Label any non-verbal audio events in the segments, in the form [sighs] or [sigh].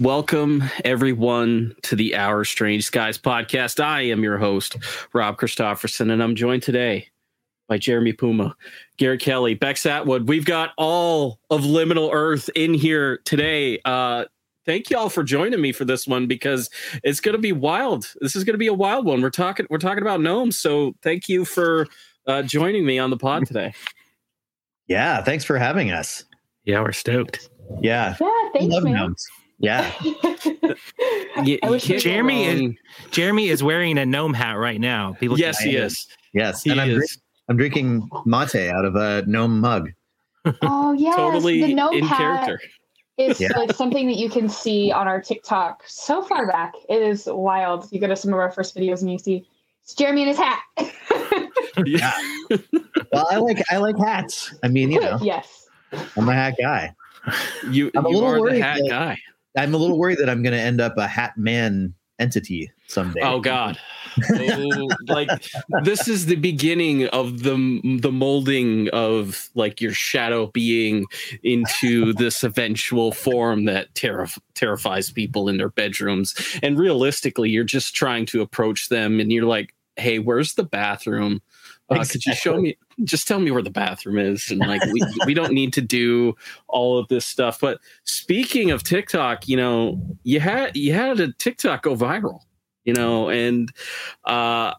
Welcome, everyone, to the Our Strange Skies podcast. I am your host, Rob Christofferson, and I'm joined today by Jeremy Puma, Garrett Kelly, Bex Atwood. We've got all of Liminal Earth in here today. Uh, thank you all for joining me for this one because it's going to be wild. This is going to be a wild one. We're talking we're talking about gnomes, so thank you for uh, joining me on the pod today. Yeah, thanks for having us. Yeah, we're stoked. Yeah, Yeah, thanks, love man. gnomes. Yeah, [laughs] Y- I you Jeremy is- Jeremy is wearing a gnome hat right now. People Yes, he see it. is. yes. He and I'm, drink- is I'm drinking mate out of a gnome mug. Oh [laughs] yes, totally the gnome in hat character. is Yeah. like something that you can see on our TikTok so far back. It is wild. You go to some of our first videos and you see it's Jeremy in his hat. [laughs] Yeah. Well, I like I like hats. I mean, you know, yes. I'm a hat guy. You, I'm a you little are the hat that- guy. I'm a little worried that I'm going to end up a hat man entity someday. Oh God! Oh, like this is the beginning of the the molding of like your shadow being into this eventual form that terrif- terrifies people in their bedrooms. And realistically, you're just trying to approach them, and you're like, "Hey, where's the bathroom? Uh, Could you show me? Just tell me where the bathroom is." And like, we [laughs] we don't need to do all of this stuff. But speaking of TikTok, you know, you had you had a TikTok go viral you know and uh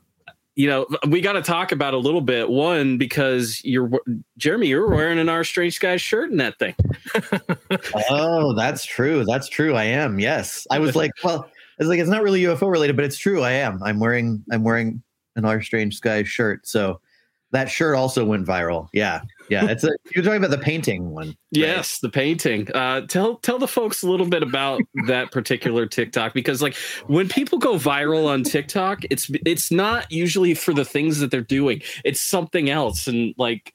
you know we got to talk about a little bit one because you're jeremy you're wearing an our strange skies shirt in that thing [laughs] Oh, that's true. That's true. I am. Yes. I was [laughs] like, well, it's like it's not really UFO related, but it's true. I am. I'm wearing I'm wearing an Our Strange Sky shirt. So that shirt also went viral. Yeah. Yeah. It's a you're talking about the painting one. right? yes the painting uh tell tell the folks a little bit about that particular tiktok because like when people go viral on tiktok it's it's not usually for the things that they're doing it's something else and like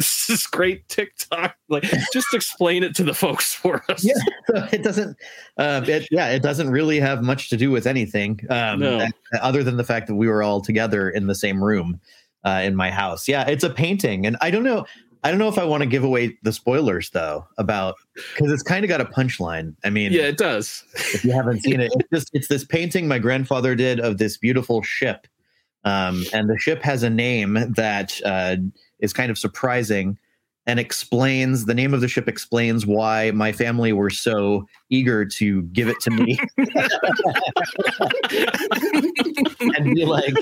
this is great tiktok like just explain it to the folks for us Yeah. So it doesn't uh it, yeah, it doesn't really have much to do with anything. Um No. that- other than the fact that we were all together in the same room uh in my house. Yeah, it's a painting. And I don't know I don't know if I want to give away the spoilers though about because it's kind of got a punchline. I mean, yeah it does if you haven't seen it, it's just it's this painting my grandfather did of this beautiful ship, um, and the ship has a name that uh, is kind of surprising and explains the name of the ship explains why my family were so eager to give it to me [laughs] and be like,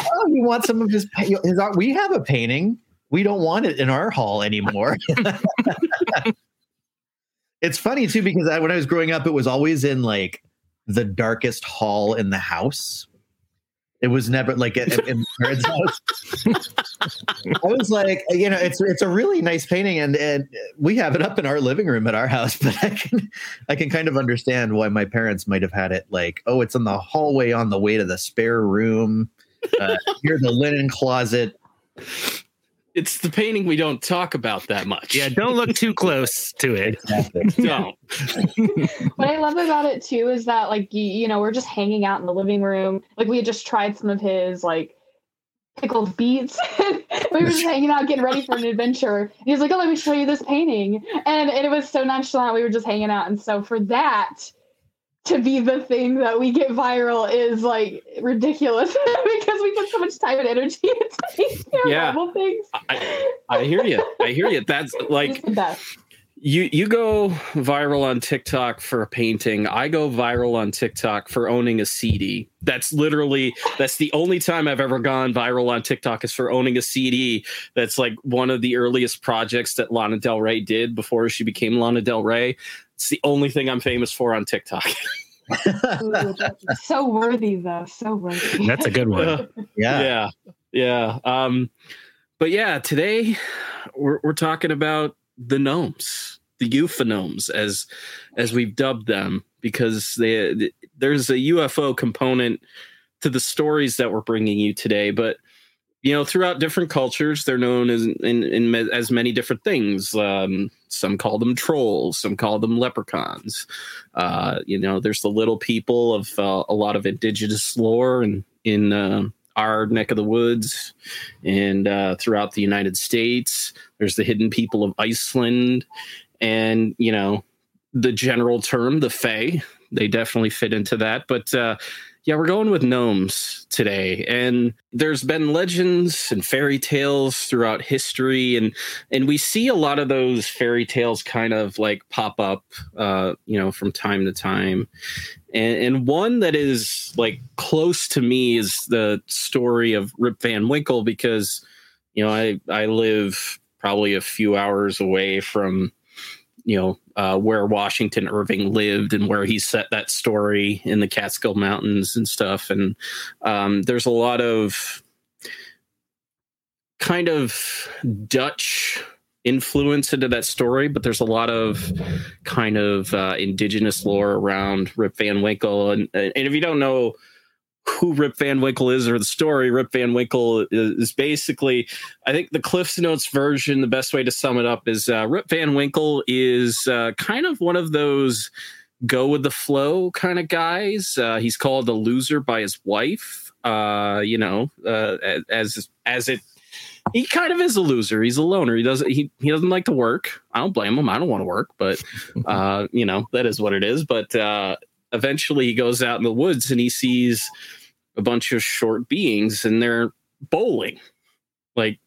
"Oh, you want some of his, his art? We have a painting. We don't want it in our hall anymore." [laughs] it's funny too because I, when I was growing up, it was always in like the darkest hall in the house. It was never like in, in parents' house. [laughs] I was like, you know, it's it's a really nice painting, and and we have it up in our living room at our house. [laughs] But I can I can kind of understand why my parents might have had it like, oh, it's in the hallway on the way to the spare room. Uh, here's the linen closet. It's the painting we don't talk about that much. Yeah, don't look too close to it. don't. [laughs] What I love about it too is that like you, you know we're just hanging out in the living room. Like we had just tried some of his like pickled beets. [laughs] we were just hanging out, getting ready for an adventure. And he was like, "Oh, let me show you this painting," and, and it was so nonchalant. We were just hanging out, and so for that to be the thing that we get viral is like ridiculous [laughs] because we put so much time and energy [laughs] into these Yeah. terrible things. I, I hear you. I hear you. That's [laughs] like it's the best. you you go viral on TikTok for a painting. I go viral on TikTok for owning a CD. That's literally that's the only time I've ever gone viral on TikTok is for owning a CD. That's like one of the earliest projects that Lana Del Rey did before she became Lana Del Rey. It's the only thing I'm famous for on TikTok. Ooh, [laughs] so worthy though, so worthy. [laughs] That's a good one. [laughs] yeah. yeah yeah um but yeah today we're, we're talking about the gnomes the UFOGnomes as as we've dubbed them because they, there's a ufo component to the stories that we're bringing you today but you know, throughout different cultures, they're known as in, in as many different things. Um, some call them trolls, some call them leprechauns. Uh, you know, there's the little people of uh, a lot of indigenous lore and in, in uh, our neck of the woods and uh, throughout the United States. There's the hidden people of Iceland, and you know, the general term, the Fae. They definitely fit into that, but uh, yeah, we're going with gnomes today. And there's been legends and fairy tales throughout history and and we see a lot of those fairy tales kind of like pop up uh, you know, from time to time. And, and one that is like close to me is the story of Rip Van Winkle because you know, I I live probably a few hours away from you know uh, where Washington Irving lived and where he set that story in the Catskill Mountains and stuff. And um, there's a lot of kind of Dutch influence into that story, but there's a lot of kind of uh, indigenous lore around Rip Van Winkle. And, and if you don't know who Rip Van Winkle is or the story. Rip Van Winkle is, basically, I think the Cliff's Notes version, the best way to sum it up is uh, Rip Van Winkle is uh, kind of one of those go with the flow kind of guys. Uh, he's called a loser by his wife. Uh, you know, uh, as as it, he kind of is a loser. He's a loner. He doesn't he he doesn't like to work. I don't blame him. I don't want to work, but [laughs] uh, you know that is what it is. But eventually, he goes out in the woods and he sees a bunch of short beings and they're bowling, like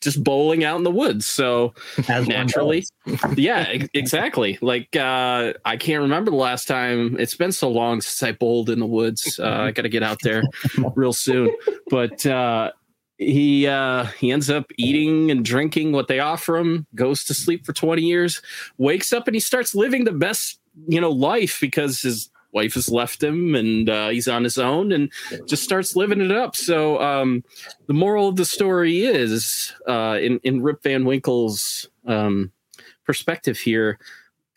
just bowling out in the woods. So [laughs] As naturally, [laughs] yeah, exactly. Like uh, I can't remember the last time. It's been so long since I bowled in the woods. Uh, I got to get out there [laughs] real soon. But uh, he uh, he ends up eating and drinking what they offer him. Goes to sleep for twenty years. Wakes up and he starts living the best you know life because his wife has left him and uh, he's on his own and just starts living it up. So um, the moral of the story is, uh, in in Rip Van Winkle's um, perspective here,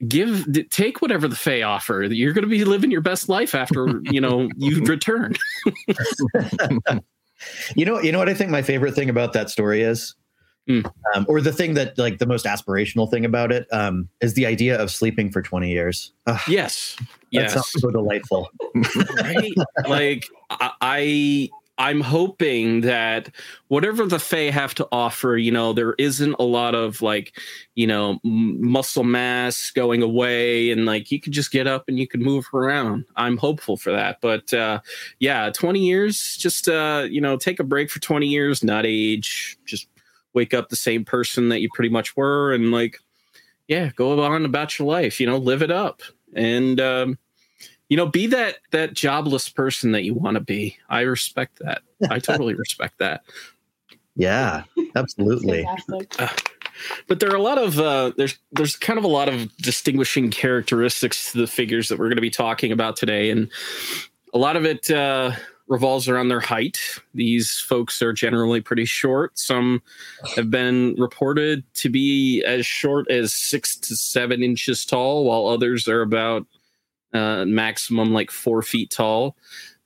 give take whatever the Fae offer. You're going to be living your best life after you know [laughs] you return. [laughs] [laughs] you know, you know what I think my favorite thing about that story is. Mm. Um, or the thing that like the most aspirational thing about it um, is the idea of sleeping for 20 years. Ugh, yes. Yes. sounds so delightful. right? like I I'm hoping that whatever the Fae have to offer, you know, there isn't a lot of like, you know, muscle mass going away and like you could just get up and you could move around. I'm hopeful for that. But uh yeah, 20 years, just uh, you know, take a break for 20 years, not age, just wake up the same person that you pretty much were and like yeah go on about your life you know live it up. And um, you know be that that jobless person that you want to be. I respect that. I totally [laughs] respect that. Yeah absolutely. Uh, but there are a lot of uh, there's there's kind of a lot of distinguishing characteristics to the figures that we're going to be talking about today. And a lot of it uh, revolves around their height. These folks are generally pretty short. Some have been reported to be as short as six to seven inches tall, while others are about uh, maximum like four feet tall.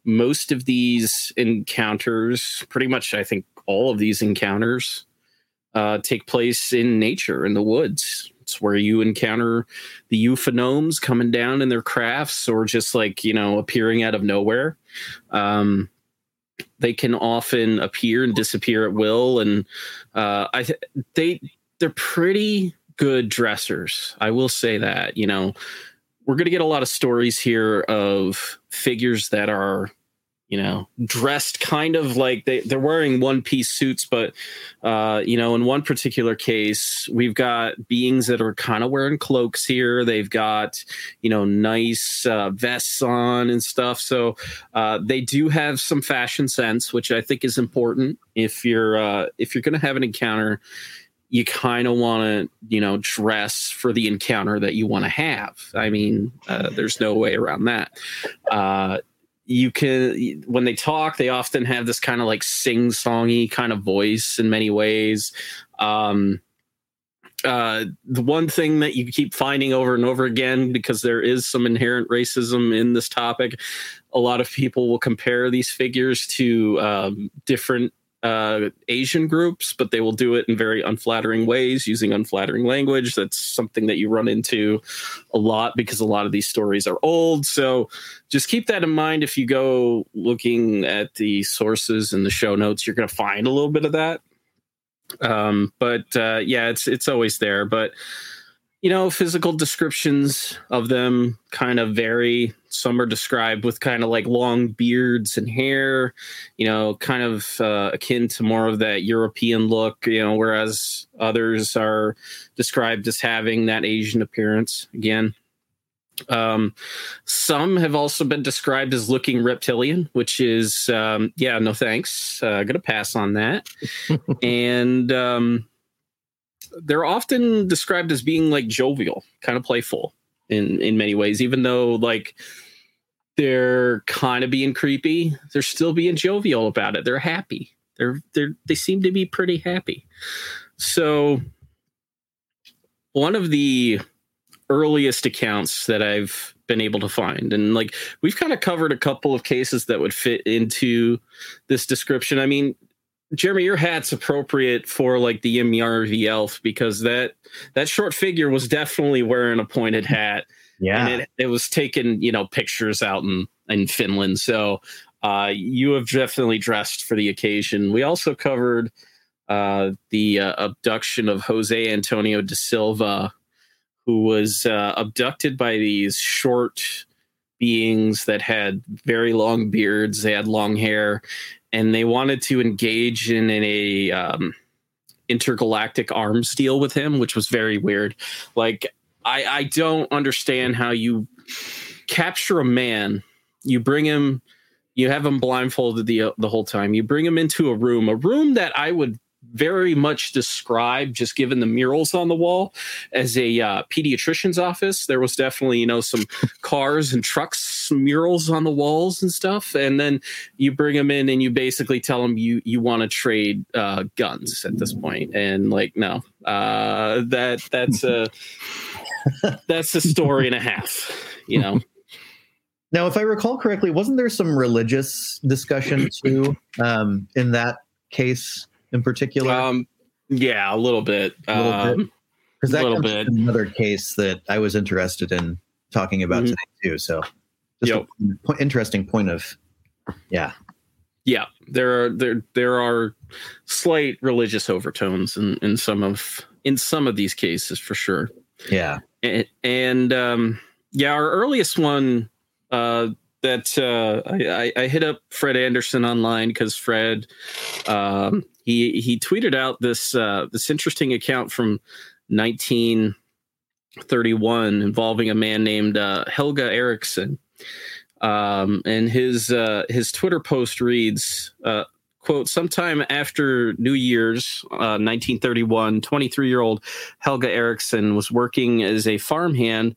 Most of these encounters, pretty much, I think all of these encounters, uh, take place in nature, in the woods. It's where you encounter the UFOGnomes coming down in their crafts or just like, you know, appearing out of nowhere. Um, they can often appear and disappear at will. And uh, I th- they they're pretty good dressers. I will say that. You know, we're going to get a lot of stories here of figures that are you know, dressed kind of like they, they're wearing one piece suits, but, uh, you know, in one particular case, we've got beings that are kind of wearing cloaks here. They've got, you know, nice uh, vests on and stuff. So uh, they do have some fashion sense, which I think is important. If you're uh, if you're going to have an encounter, you kind of want to, you know, dress for the encounter that you want to have. I mean, uh, there's no way around that. Uh, you can when they talk they often have this kind of like sing-songy kind of voice in many ways. Um uh the one thing that you keep finding over and over again because there is some inherent racism in this topic a lot of people will compare these figures to um, different uh, Asian groups, but they will do it in very unflattering ways using unflattering language. That's something that you run into a lot because a lot of these stories are old. So just keep that in mind if you go looking at the sources and the show notes, you're going to find a little bit of that. Um, but uh, yeah, it's it's always there. But you know, physical descriptions of them kind of vary. Some are described with kind of like long beards and hair, you know, kind of uh, akin to more of that European look, you know, whereas others are described as having that Asian appearance again. Um, some have also been described as looking reptilian, which is, um, yeah, no thanks. Uh, gonna pass on that. [laughs] and, um, they're often described as being like jovial, kind of playful in in many ways, even though like they're kind of being creepy, they're still being jovial about it. They're happy. They're they're they seem to be pretty happy. So one of the earliest accounts that I've been able to find. And like we've kind of covered a couple of cases that would fit into this description. I mean, Jeremy, your hat's appropriate for like the Imjärvi elf because that that short figure was definitely wearing a pointed hat. Yeah, and it, it was taking you know pictures out in in Finland. So uh, you have definitely dressed for the occasion. We also covered uh, the uh, abduction of Jose Antonio da Silva, who was uh, abducted by these short beings that had very long beards. They had long hair, and they wanted to engage in, in a um, intergalactic arms deal with him, which was very weird. Like, I, I don't understand how you capture a man, you bring him, you have him blindfolded the the whole time, you bring him into a room, a room that I would very much describe, just given the murals on the wall, as a uh, pediatrician's office. There was definitely, you know, some [laughs] cars and trucks murals on the walls and stuff. And then you bring them in and you basically tell them you you want to trade uh, guns at this. And like, no, uh, that that's a that's a story and a half, you know. [laughs] Now, if I recall correctly, wasn't there some religious discussion too um, in that case? in particular? Um, yeah, a little bit. A little um, bit. Because that little bit. another case that I was interested in talking about mm-hmm. today too. So, just yep. interesting point of, yeah, yeah. There are there there are slight religious overtones in in some of in some of these cases for sure. Yeah, and, and um, yeah, our earliest one uh, that uh, I, I, hit up Fred Andersson online because Fred um, he he tweeted out this uh, this interesting account from 1931 involving a man named uh, Helge Eriksson. Um, and his uh, his Twitter post reads, uh, "quote Sometime after New Year's, 1931, uh, 23 year old Helga Eriksson was working as a farmhand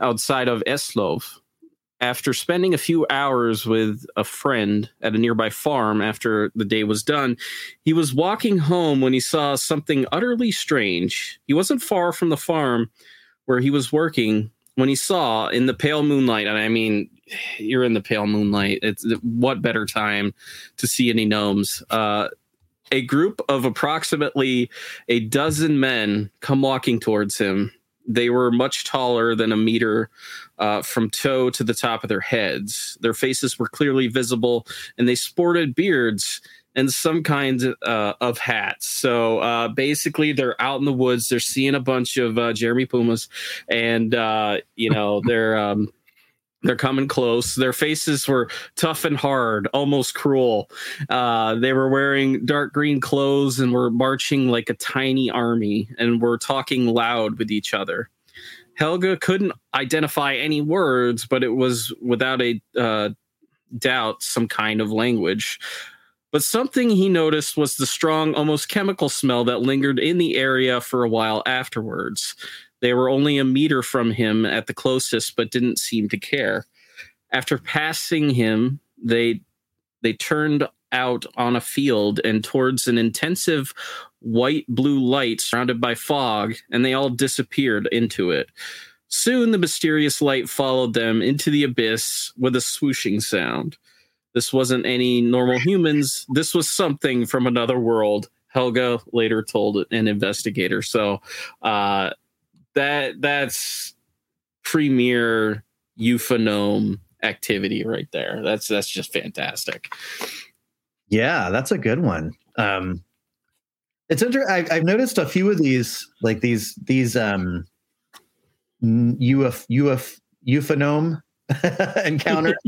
outside of Eslöv, after spending a few hours with a friend at a nearby farm after the day was done, he was walking home when he saw something utterly strange. He wasn't far from the farm where he was working when he saw in the pale moonlight, and I mean, you're in the pale moonlight. It's what better time to see any gnomes? Uh, a group of approximately a dozen men come walking towards him. They were much taller than a meter uh, from toe to the top of their heads. Their faces were clearly visible, and they sported beards and some kinds uh, of hats. So uh, basically, they're out in the woods. They're seeing a bunch of uh, Jeremy Pumas, and uh, you know [laughs] they're um, they're coming close. Their faces were tough and hard, almost cruel. Uh, they were wearing dark green clothes and were marching like a tiny army, and were talking loud with each other. Helga couldn't identify any words, but it was without a uh, doubt some kind of language. But something he noticed was the strong, almost chemical smell that lingered in the area for a while afterwards. They were only a meter from him at the closest, but didn't seem to care. After passing him, they they turned out on a field and towards an intensive white blue light surrounded by fog, and they all disappeared into it. Soon the mysterious light followed them into the abyss with a swooshing sound. This wasn't any normal humans. This was something from another world. Helga later told an investigator. So uh, that that's premier UFOGnome activity right there. That's that's just fantastic. Yeah, that's a good one. Um, it's interesting. I've noticed a few of these, like these these um, UF UF UFOGnome [laughs] encounter. [laughs]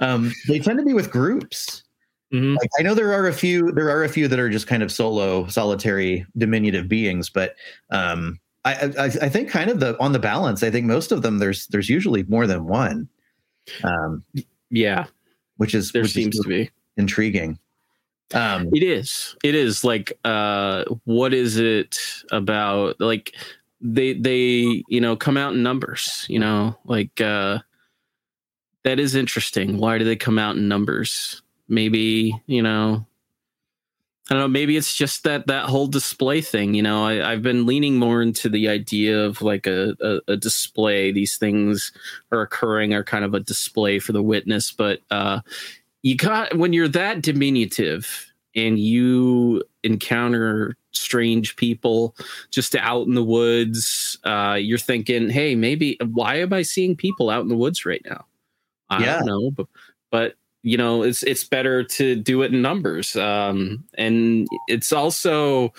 um, they tend to be with groups. Mhm. Like, I know there are a few. There are a few that are just kind of solo, solitary, diminutive beings, but um, I, I, I think kind of the on the balance. I think most of them there's there's usually more than one, um, Yeah, which is there which seems is to be. intriguing. Um, It is. It is like uh what is it about like they they you know come out in numbers, you know, like uh that is interesting. Why do they come out in numbers? Maybe, you know, I don't know, maybe it's just that that whole display thing, you know. I, I've been leaning more into the idea of like a, a, a display. These things are occurring are kind of a display for the witness, but uh you got when you're that diminutive and you encounter strange people just out in the woods uh you're thinking hey maybe why am i seeing people out in the woods right now i Yeah. don't know but but you know it's it's better to do it in numbers um and it's also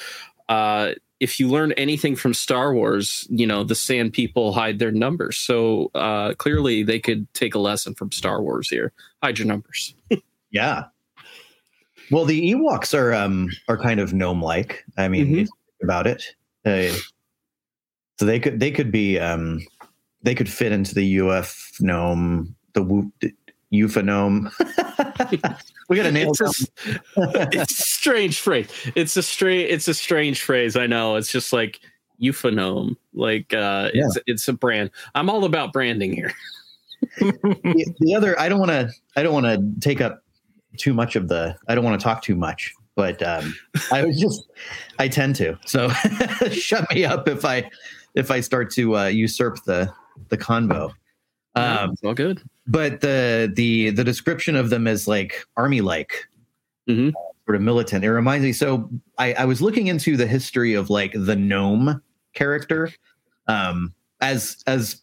uh if you learn anything from Star Wars, you know, the sand people hide their numbers. So uh, clearly they could take a lesson from Star Wars here. Hide your numbers. [laughs] Yeah. Well, the Ewoks are um are kind of gnome like. I mean, Mhm. think about it. Uh, so they could they could be um they could fit into the UF gnome, the UFOGnome. [laughs] we got to nail It's a, [laughs] it's a strange phrase. It's a strange. It's a strange phrase. I know. It's just like UFOGnome. Like uh, it's it's a brand. I'm all about branding here. [laughs] the, the other I don't want to I don't want to take up too much of the I don't want to talk too much, but um I was just I tend to. So shut me up if I if I start to uh, usurp the the convo. Um it's all good. But the the the description of them as like army like Mhm. sort of militant it reminds me so I, I was looking into the history of like the gnome character um as as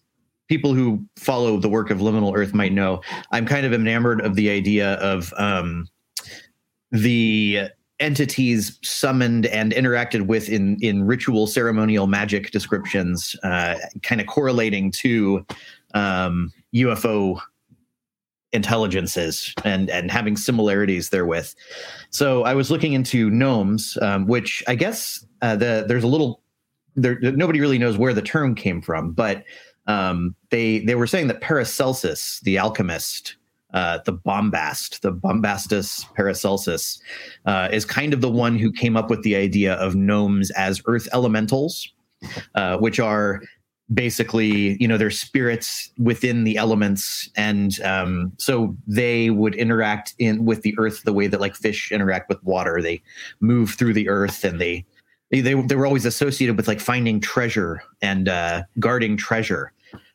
people who follow the work of liminal earth might know i'm kind of enamored of the idea of um the entities summoned and interacted with in in ritual ceremonial magic descriptions uh kind of correlating to um ufo intelligences and and having similarities therewith. So I was looking into gnomes, um, which I guess uh, the there's a little there nobody really knows where the term came from, but um, they they were saying that Paracelsus, the alchemist, uh, the bombast, the bombastus Paracelsus, uh, is kind of the one who came up with the idea of gnomes as earth elementals, uh, which are basically you know they're spirits within the elements and um, so they would interact in with the earth the way that like fish interact with water. They move through the earth and they they they, were always associated with like finding treasure and uh, guarding treasure.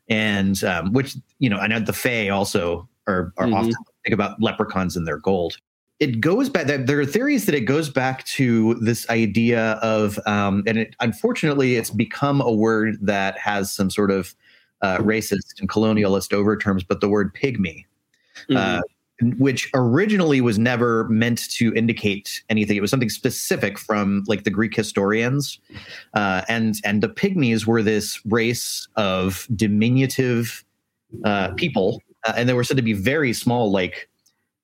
And um, which you know and the fae also are are Mhm. often think about leprechauns and their gold it goes back there are theories that it goes back to this idea of um, and it, unfortunately it's become a word that has some sort of uh, racist and colonialist overtones but the word pygmy uh, which originally was never meant to indicate anything. It was something specific from like the Greek historians, uh, and and the pygmies were this race of diminutive uh, people, uh, and they were said to be very small, like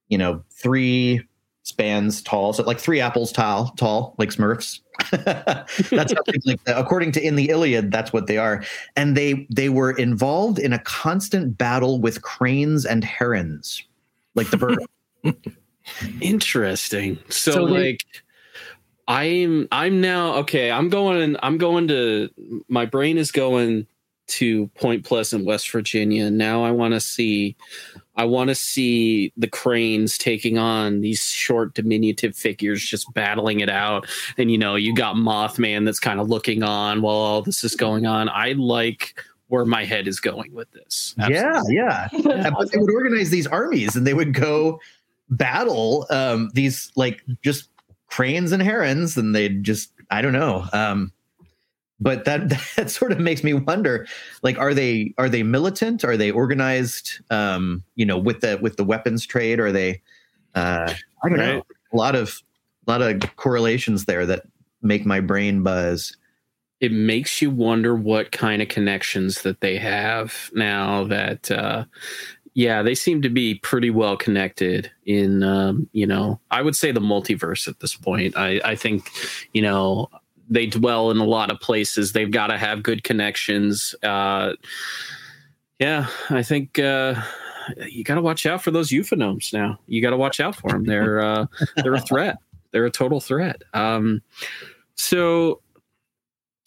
you know three spans tall, so like three apples tall, tall like Smurfs. [laughs] that's how like that. according to in the Iliad, that's what they are, and they they were involved in a constant battle with cranes and herons like the bird. [laughs] Interesting. So, So they- like I'm I'm now okay, I'm going I'm going to my brain is going to Point Pleasant, West Virginia. Now I want to see I want to see the cranes taking on these short diminutive figures just battling it out. And you know, you got Mothman that's kind of looking on while all this is going on. I like where my head is going with this. yeah, yeah. [laughs] That's Uh, But they would organize these armies and they would go battle um, these like just cranes and herons, and they'd just I don't know. Um, but that [laughs] that sort of makes me wonder like are they are they militant? Are they organized um you know with the with the weapons trade? Are they uh i don't Right. know a lot of a lot of correlations there that make my brain buzz. It makes you wonder what kind of connections that they have now that uh yeah they seem to be pretty well connected in um you know i would say the multiverse at this point. I i think you know they dwell in a lot of places. They've got to have good connections. Uh yeah i think uh you got to watch out for those UFOGnomes now. You got to watch out for them they're uh they're a threat. They're a total threat. Um so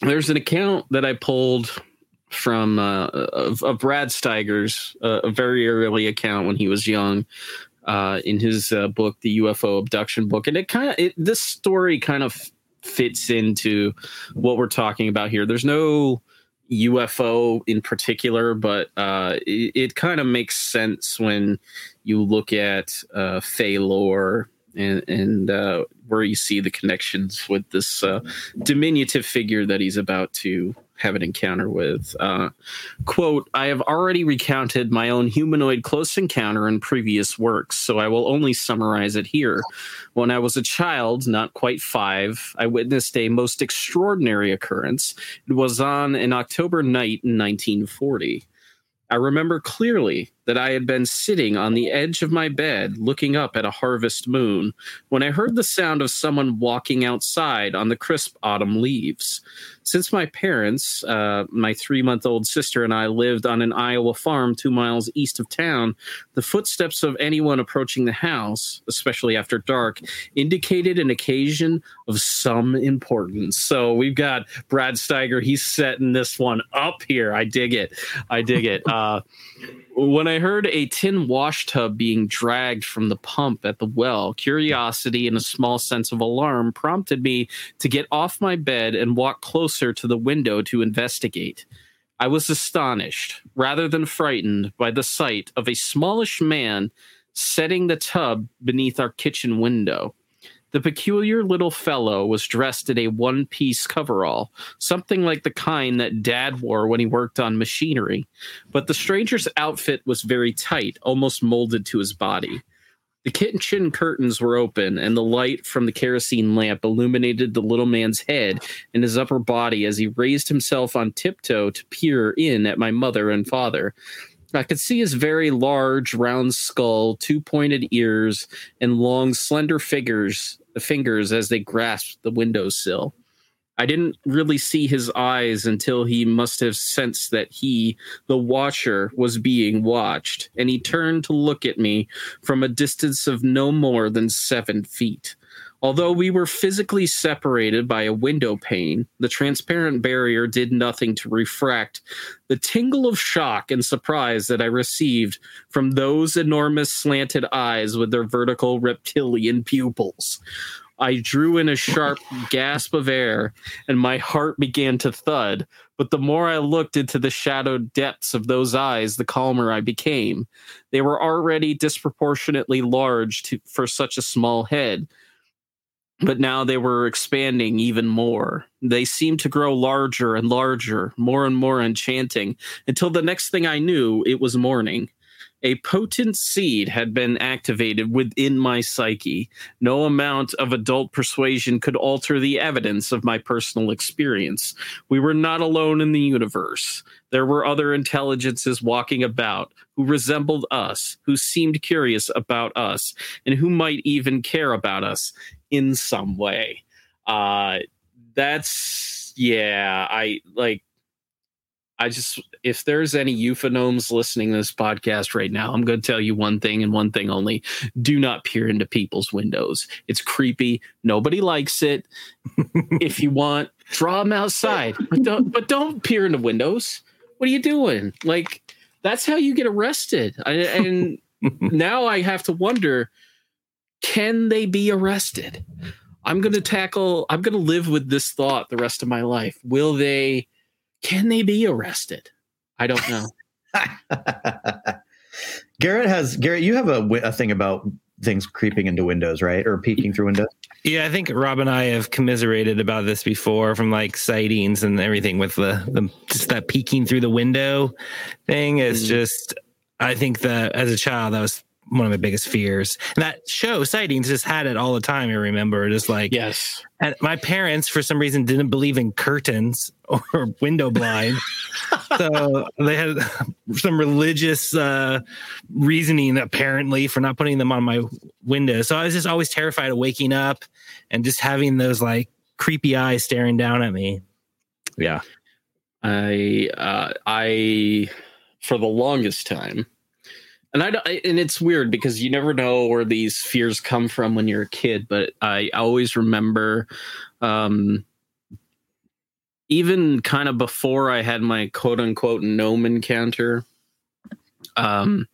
there's an account that I pulled from uh, of, of Brad Steiger's uh, a very early account when he was young uh, in his uh, book, the UFO abduction book, and it kind of this story kind of fits into what we're talking about here. There's no UFO in particular, but uh, it, it kind of makes sense when you look at uh, Fey lore and and uh, where you see the connections with this uh, diminutive figure that he's about to have an encounter with. Uh, quote, I have already recounted my own humanoid close encounter in previous works, so I will only summarize it here. When I was a child, not quite five, I witnessed a most extraordinary occurrence. It was on an October night in 1940. I remember clearly that I had been sitting on the edge of my bed looking up at a harvest moon when I heard the sound of someone walking outside on the crisp autumn leaves. Since my parents, uh, my three month old sister, and I lived on an Iowa farm two miles east of town, the footsteps of anyone approaching the house, especially after dark, indicated an occasion of some importance. So we've got Brad Steiger. He's setting this one up here. I dig it. I dig it. [laughs] Uh, when I heard a tin wash tub being dragged from the pump at the well, curiosity and a small sense of alarm prompted me to get off my bed and walk closer to the window to investigate. I was astonished, rather than frightened, by the sight of a smallish man setting the tub beneath our kitchen window. The peculiar little fellow was dressed in a one piece coverall, something like the kind that Dad wore when he worked on machinery. But the stranger's outfit was very tight, almost molded to his body. The kitchen curtains were open, and the light from the kerosene lamp illuminated the little man's head and his upper body as he raised himself on tiptoe to peer in at my mother and father. I could see his very large, round skull, two pointed ears, and long, slender fingers, fingers as they grasped the windowsill. I didn't really see his eyes until he must have sensed that he, the watcher, was being watched, and he turned to look at me from a distance of no more than seven feet. Although we were physically separated by a window pane, the transparent barrier did nothing to refract the tingle of shock and surprise that I received from those enormous slanted eyes with their vertical reptilian pupils. I drew in a sharp [laughs] gasp of air, and my heart began to thud. But the more I looked into the shadowed depths of those eyes, the calmer I became. They were already disproportionately large to, for such a small head, but now they were expanding even more. They seemed to grow larger and larger, more and more enchanting, until the next thing I knew, it was morning. A potent seed had been activated within my psyche. No amount of adult persuasion could alter the evidence of my personal experience. We were not alone in the universe. There were other intelligences walking about who resembled us, who seemed curious about us, and who might even care about us in some way. Uh, that's, yeah, I like. I just, if there's any UFOGnomes listening to this podcast right now, I'm going to tell you one thing and one thing only. Do not peer into people's windows. It's creepy. Nobody likes it. [laughs] if you want, draw them outside, but don't, but don't peer into windows. What are you doing? Like, that's how you get arrested. I, and [laughs] now I have to wonder can they be arrested? I'm going to tackle, I'm going to live with this thought the rest of my life. Will they? can they be arrested? I don't know. [laughs] Garrett has Garrett. You have a, a thing about things creeping into windows, right, or peeking through windows. Yeah, I think Rob and I have commiserated about this before from like sightings and everything with the, the just that peeking through the window thing is Mhm. just I think that as a child that was one of my biggest fears. And that show sightings just had it all the time. I remember just like Yes. and my parents for some reason didn't believe in curtains [laughs] or window blind. [laughs] so they had [laughs] some religious uh reasoning apparently for not putting them on my window. So I was just always terrified of waking up and just having those like creepy eyes staring down at me. Yeah. I uh, I for the longest time, and I don't- and it's weird because you never know where these fears come from when you're a kid. But I always remember, um, even kind of before I had my quote unquote gnome encounter, um,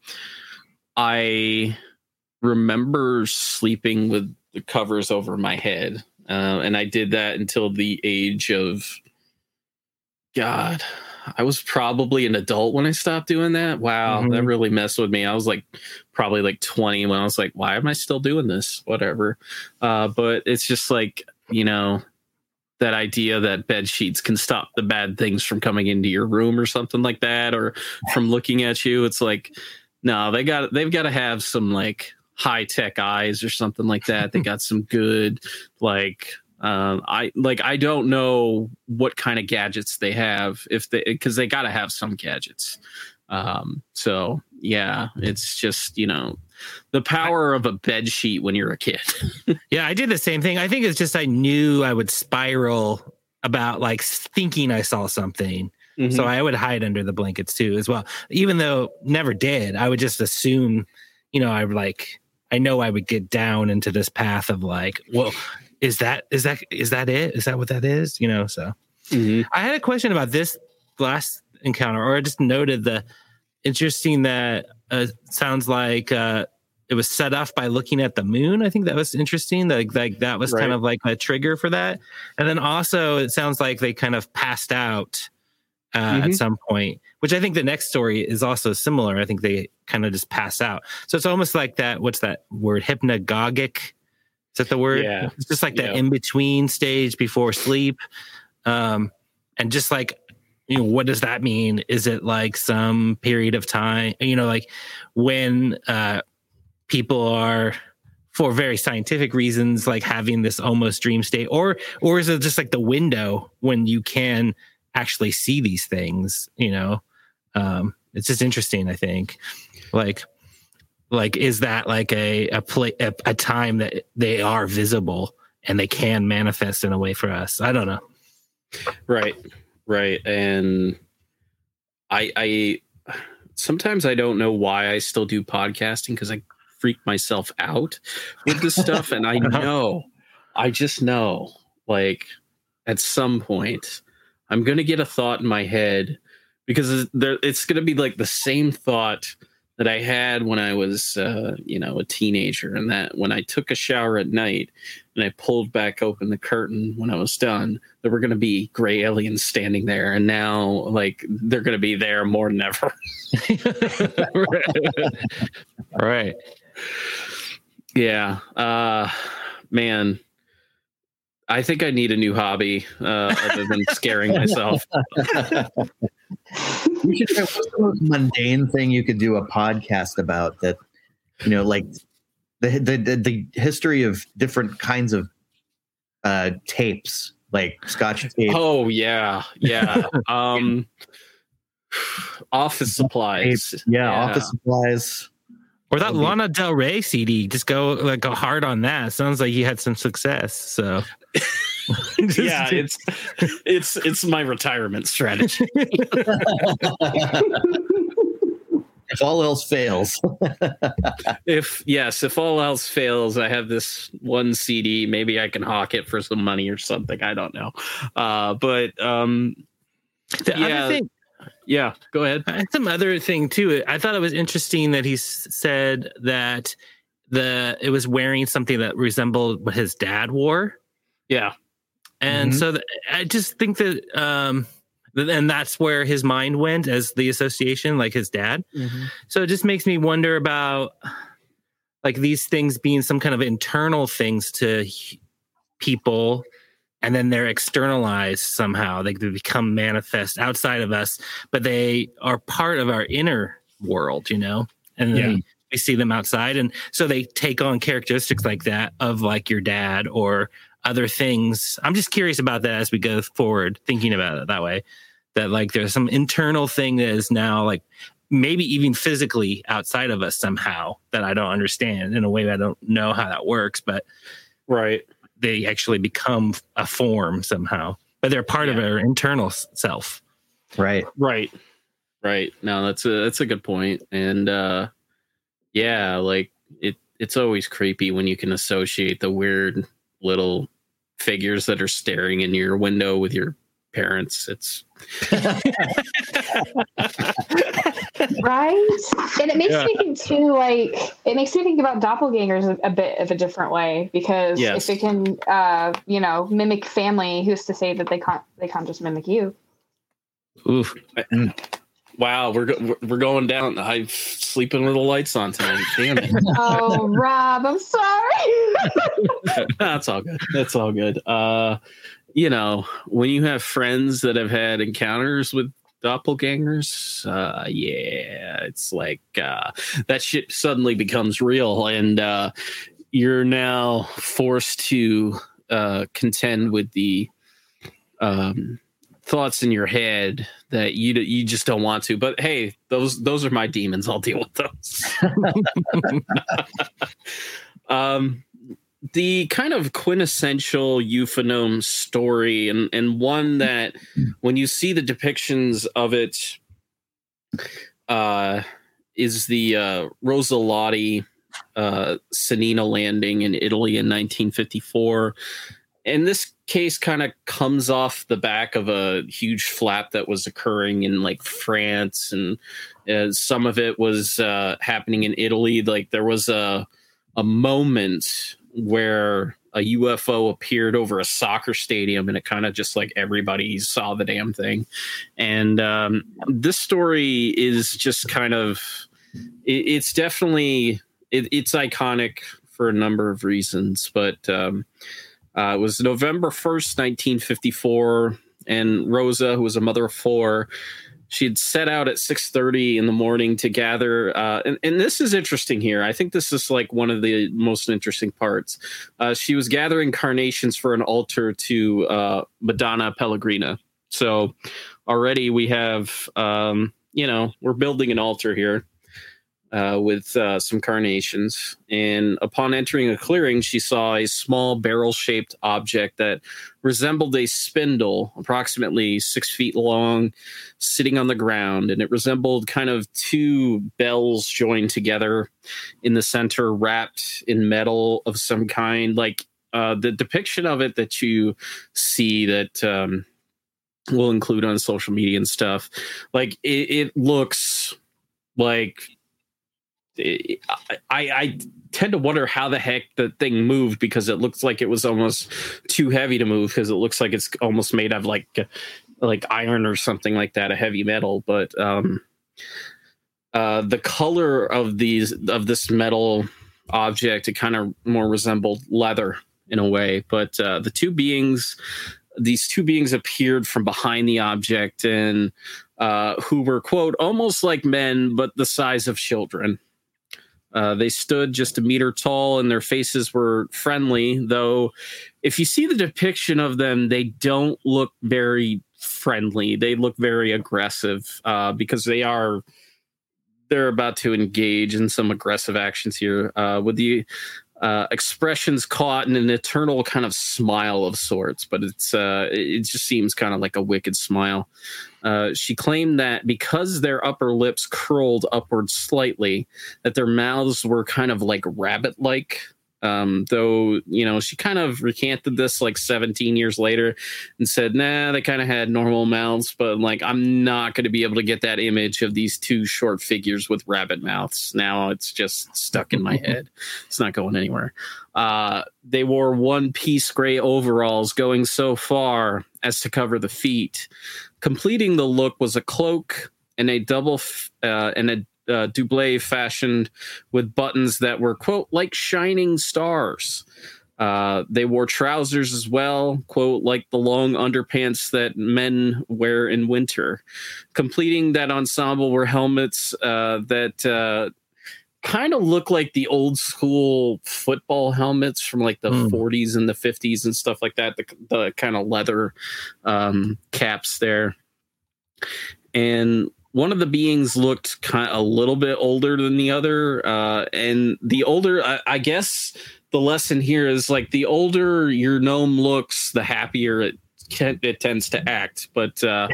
I remember sleeping with the covers over my head, uh, and I did that until the age of God, I was probably an adult when I stopped doing that. Wow, that Mhm. really messed with me. I was like probably like 20 when I was like, why am I still doing this? Whatever. Uh, but it's just like, you know, that idea that bed sheets can stop the bad things from coming into your room or something like that, or from looking at you. It's like, no, they got they've got to have some like high tech eyes or something like that. They [laughs] got some good like um, I like I don't know what kind of gadgets they have if they because they got to have some gadgets. Um, so yeah, it's just you know the power of a bed sheet when you're a kid. [laughs] Yeah, I did the same thing. I think it's just I knew I would spiral about like thinking I saw something. So I would hide under the blankets too, as well. Even though never did, I would just assume, you know, I would like, I know I would get down into this path of like, well, is that is that is that it? Is that what that is? You know. So Mhm. I had a question about this last encounter, or I just noted the interesting that uh, sounds like uh, it was set off by looking at the moon. I think that was interesting. Like, like that was kind of like a trigger for that. And then also, it sounds like they kind of passed out uh, at Mhm. some point, which I think the next story is also similar. I think they kind of just pass out. So it's almost like that. What's that word? Hypnagogic. Is that the word? Yeah. It's just like that Yeah. in between stage before sleep. Um, and just like, you know, what does that mean? Is it like some period of time, you know, like when uh, people are for very scientific reasons, like having this almost dream state, or or is it just like the window when you can actually see these things? You know, um, it's just interesting. I think, like, like is that like a a play a, a time that they are visible and they can manifest in a way for us? I don't know. Right, right, and I, I sometimes I don't know why I still do podcasting because I freak myself out with this stuff, and I [laughs] uh-huh. know, I just know, like at some point, I'm gonna get a thought in my head because there, it's gonna be like the same thought that I had when I was, uh, you know, a teenager, and that when I took a shower at night and I pulled back open the curtain when I was done, there were going to be gray aliens standing there, and now like they're going to be there more than ever. [laughs] right. yeah, uh, man, I think I need a new hobby uh, other than scaring myself. [laughs] You should try what's the most mundane thing you could do a podcast about that, you know, like the the the, the history of different kinds of uh tapes, like Scotch tape. Oh yeah, yeah. [laughs] Um, [sighs] office supplies. yeah, office supplies. Or that That'd Lana Del Rey CD, just go like go hard on that. Sounds like you had some success. So [laughs] Just- yeah, it's it's it's my retirement strategy. [laughs] if all else fails. [laughs] if yes, if all else fails, I have this one CD. Maybe I can hawk it for some money or something. I don't know. Uh, but um, the yeah. other thing, yeah, go ahead. [laughs] Some other thing too. I thought it was interesting that he s- said that the it was wearing something that resembled what his dad wore, Yeah, and Mhm. so th- I just think that um, th- and that's where his mind went as the association, like his dad. So it just makes me wonder about like these things being some kind of internal things to h- people and then they're externalized somehow they become manifest outside of us but they are part of our inner world you know and then Yeah. we see them outside and so they take on characteristics like that of like your dad or other things i'm just curious about that as we go forward thinking about it that way that like there's some internal thing that is now like maybe even physically outside of us somehow that i don't understand in a way that i don't know how that works but Right. They actually become a form somehow but they're part of our internal self Right. Right. Right. No, that's a that's a good point. And uh yeah, like it it's always creepy when you can associate the weird little figures that are staring in your window with your parents. It's [laughs] right and it makes Yeah. me think too like it makes me think about doppelgangers a, a bit of a different way because Yes. if it can uh you know mimic family who's to say that they can't they can't just mimic you Oof. wow, we're go- we're- we're going down. I'm sleeping with the lights on tonight. Damn it. [laughs] oh rob i'm sorry [laughs] That's all good. That's all good. Uh, you know, when you have friends that have had encounters with doppelgangers, uh, yeah, it's like uh, that shit suddenly becomes real, and uh, you're now forced to uh, contend with the um, thoughts in your head that you you just don't want to. But hey, those those are my demons. I'll deal with those. [laughs] [laughs] um the kind of quintessential UFOGnome story and and one that when you see the depictions of it uh is the uh Rosa Lotti uh Cennina landing in Italy in 1954 and this case kind of comes off the back of a huge flap that was occurring in like France and uh, some of it was uh happening in Italy. Like there was a a moment where a UFO appeared over a soccer stadium and it kind of just like everybody saw the damn thing. And um, this story is just kind of, it, it's definitely, it, it's iconic for a number of reasons, but um, uh, it was November 1st, 1954. And Rosa, who was a mother of four, she had set out at 6.30 in the morning to gather uh, and, and this is interesting here. I think this is like one of the most interesting parts. Uh, she was gathering carnations for an altar to uh, madonna pellegrina. So already we have um, you know we're building an altar here uh, with uh, some carnations. And upon entering a clearing she saw a small barrel shaped object that resembled a spindle approximately six feet long sitting on the ground. And it resembled kind of two bells joined together in the center wrapped in metal of some kind. Like uh, the depiction of it that you see that um, we'll include on social media and stuff like it, it looks like I, I tend to wonder how the heck the thing moved because it looks like it was almost too heavy to move because it looks like it's almost made of like like iron or something like that, a heavy metal. But um, uh, the color of these of this metal object it kind of more resembled leather in a way. But uh, the two beings, these two beings appeared from behind the object and uh, who were quote almost like men but the size of children. Uh, they stood just a meter tall and their faces were friendly, though if you see the depiction of them, they don't look very friendly. They look very aggressive uh, because they are they're about to engage in some aggressive actions here uh, with the uh, expressions caught in an eternal kind of smile of sorts, but it's uh, it just seems kind of like a wicked smile. Uh, she claimed that because their upper lips curled upward slightly, that their mouths were kind of like rabbit-like. Um, though you know, she kind of recanted this like 17 years later and said, "Nah, they kind of had normal mouths, but like I'm not going to be able to get that image of these two short figures with rabbit mouths. Now it's just stuck in my head. [laughs] It's not going anywhere." Uh, they wore one-piece gray overalls, going so far as to cover the feet. Completing the look was a cloak and a double f- uh, and a uh, doublet fashioned with buttons that were, quote, like shining stars. Uh, they wore trousers as well, quote, like the long underpants that men wear in winter. Completing that ensemble were helmets uh, that uh, kind of look like the old school football helmets from like the Mm. 40s and the 50s and stuff like that. The, the kind of leather um, caps there. And one of the beings looked kind of a little bit older than the other. Uh, and the older, I, I guess the lesson here is like the older your gnome looks, the happier it can, it tends to act. But uh,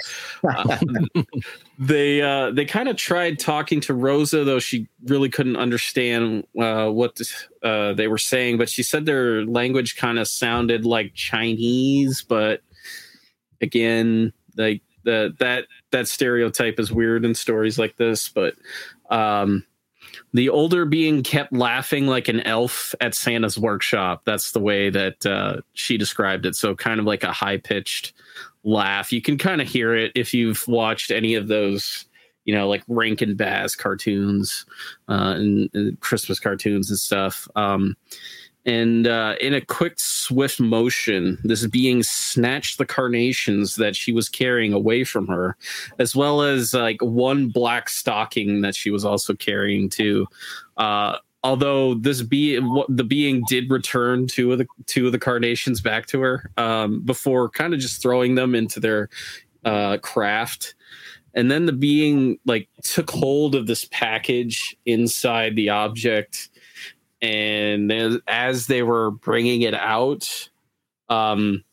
uh, [laughs] they uh, they kind of tried talking to Rosa, though she really couldn't understand uh, what uh, they were saying. But she said their language kind of sounded like Chinese, but again, like the that that stereotype is weird in stories like this. But um, the older being kept laughing like an elf at Santa's workshop. That's the way that uh, she described it. So kind of like a high pitched laugh. You can kind of hear it if you've watched any of those, you know, like Rankin Bass cartoons uh, and, and Christmas cartoons and stuff. Um, and uh, in a quick, swift motion, this being snatched the carnations that she was carrying away from her, as well as like one black stocking that she was also carrying too. Uh, although this be the being did return two of the two of the carnations back to her um, before kind of just throwing them into their uh, craft and then the being like took hold of this package inside the object and as, as they were bringing it out um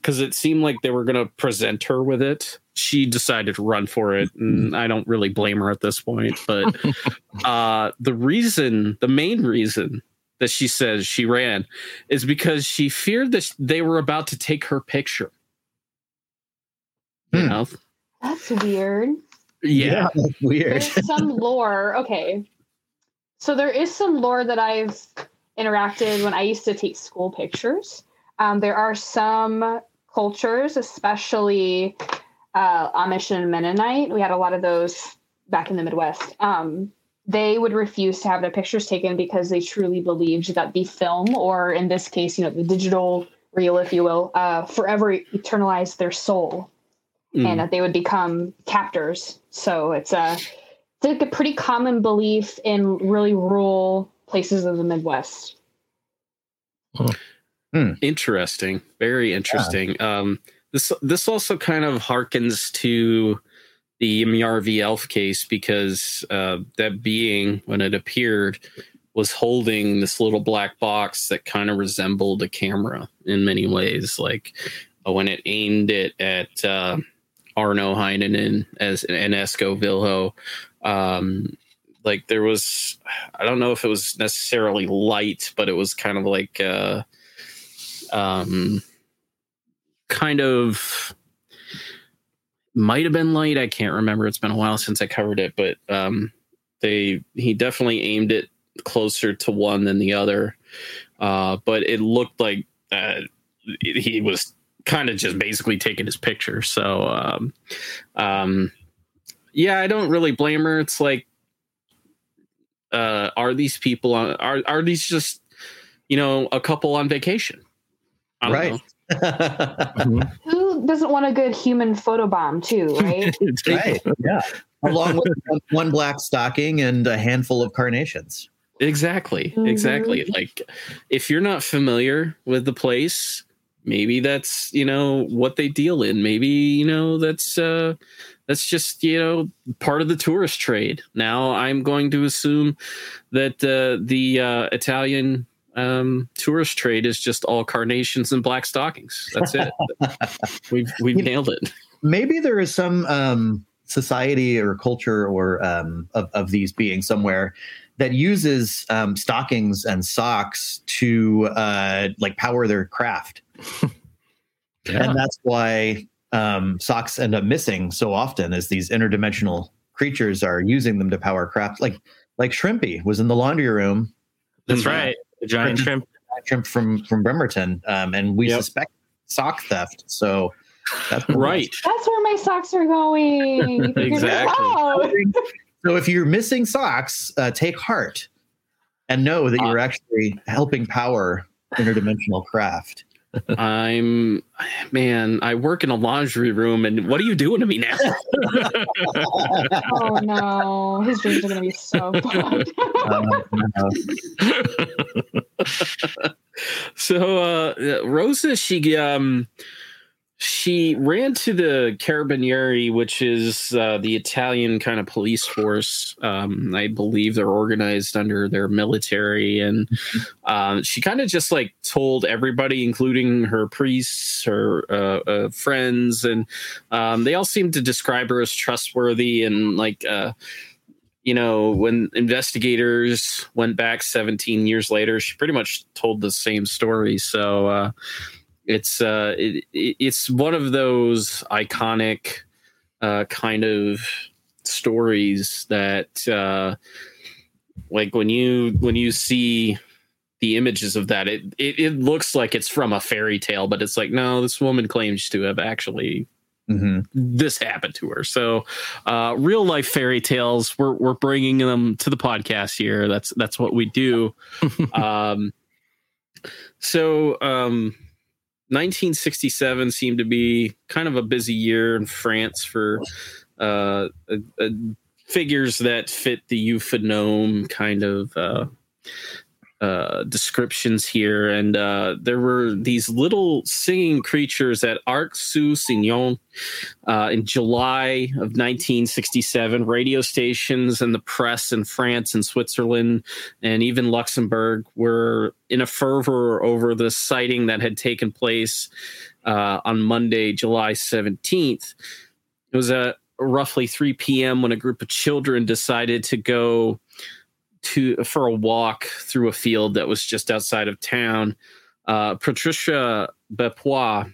because it seemed like they were going to present her with it she decided to run for it and i don't really blame her at this point but [laughs] uh the reason the main reason that she says she ran is because she feared that they were about to take her picture you Hmm. know That's weird. yeah, that's [laughs] weird. There's some lore. Okay. So there is some lore that I've interacted when I used to take school pictures. Um, there are some cultures, especially uh, Amish and Mennonite. We had a lot of those back in the Midwest. Um, they would refuse to have their pictures taken because they truly believed that the film, or in this case, you know, the digital reel, if you will, uh, forever eternalized their soul Mm. and that they would become captors. So it's a it's like a pretty common belief in really rural places of the Midwest. interesting. Very interesting. Um this this also kind of harkens to the Imjärvi elf case because uh that being when it appeared was holding this little black box that kind of resembled a camera in many ways. Like uh, when it aimed it at uh Arno Heinen as and Esko Viljo um like there was I don't know if it was necessarily light but it was kind of like uh um kind of might have been light. I can't remember. It's been a while since i covered it but um they he definitely aimed it closer to one than the other. Uh but it looked like uh he was kind of just basically taking his picture. So um um yeah i don't really blame her it's like uh are these people on are are these just you know a couple on vacation I don't Right. know. [laughs] Mhm. Who doesn't want a good human photobomb too, [laughs] right? right. Yeah. Along with one- one black stocking and a handful of carnations. Exactly. Mhm. Exactly. Like if you're not familiar with the place, maybe that's, you know, what they deal in. Maybe, you know, that's uh that's just, you know, part of the tourist trade. Now I'm going to assume that uh the uh Italian um tourist trade is just all carnations and black stockings. That's it. [laughs] we've we've You nailed it. Maybe there is some um, society or culture or um, of, of these beings somewhere that uses um, stockings and socks to uh, like power their craft. [laughs] Yeah. and that's why um, socks end up missing so often as these interdimensional creatures are using them to power craft like like shrimpy was in the laundry room That's right. The giant shrimp. shrimp from from bremerton um, and we Yep. suspect sock theft so that's Right. That's where my socks are going. You figured it Exactly. [laughs] So if you're missing socks, uh, take heart and know that you're actually helping power interdimensional craft. I'm man, I work in a laundry room and what are you doing to me now? [laughs] Oh no, his dreams are gonna be so [laughs] fucked. Uh, no. so uh Rosa she um she ran to the Carabinieri, which is uh, the Italian kind of police force. Um, I believe they're organized under their military, and um, she kind of just like told everybody, including her priests, her uh, uh, friends, and um, they all seemed to describe her as trustworthy and like. Uh, you know, when investigators went back 17 years later, she pretty much told the same story. So, uh, it's uh it, it's one of those iconic uh kind of stories that uh like when you when you see the images of that it, it it looks like it's from a fairy tale but it's like no this woman claims to have actually Mhm. this happened to her. So uh real life fairy tales we're we're bringing them to the podcast here. That's that's what we do. [laughs] Um so um 1967 seemed to be kind of a busy year in France for uh, figures that fit the UFOGnome kind of uh, uh, descriptions here. And uh, there were these little singing creatures at Arc-sous-Cicon uh, in July of 1967. Radio stations and the press in France and Switzerland and even Luxembourg were in a fervor over the sighting that had taken place uh, on Monday, July 17th. It was at roughly 3 p.m. when a group of children decided to go to for a walk through a field that was just outside of town. Uh, Patricia Bepois,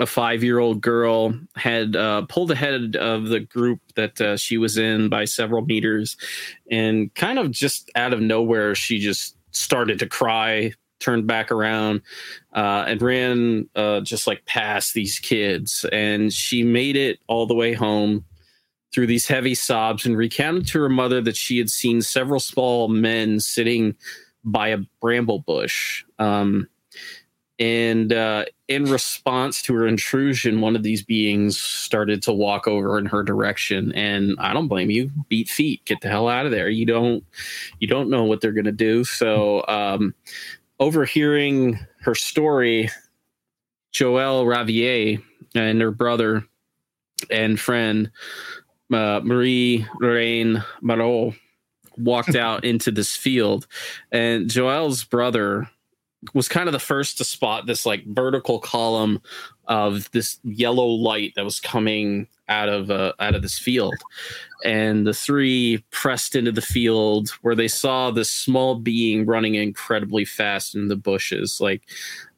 a five-year-old girl, had uh, pulled ahead of the group that uh, she was in by several meters, and kind of just out of nowhere, she just started to cry. Turned back around uh, and ran uh, just like past these kids, and she made it all the way home through these heavy sobs and recounted to her mother that she had seen several small men sitting by a bramble bush. Um, and uh, in response to her intrusion, one of these beings started to walk over in her direction. And I don't blame you. Beat feet. Get the hell out of there. You don't. You don't know what they're going to do. So, um, overhearing her story, Joelle Ravier and her brother and friend uh, Marie Lorraine Marot walked out into this field, and Joelle's brother was kind of the first to spot this like vertical column of this yellow light that was coming out of uh, out of this field and the three pressed into the field where they saw this small being running incredibly fast in the bushes like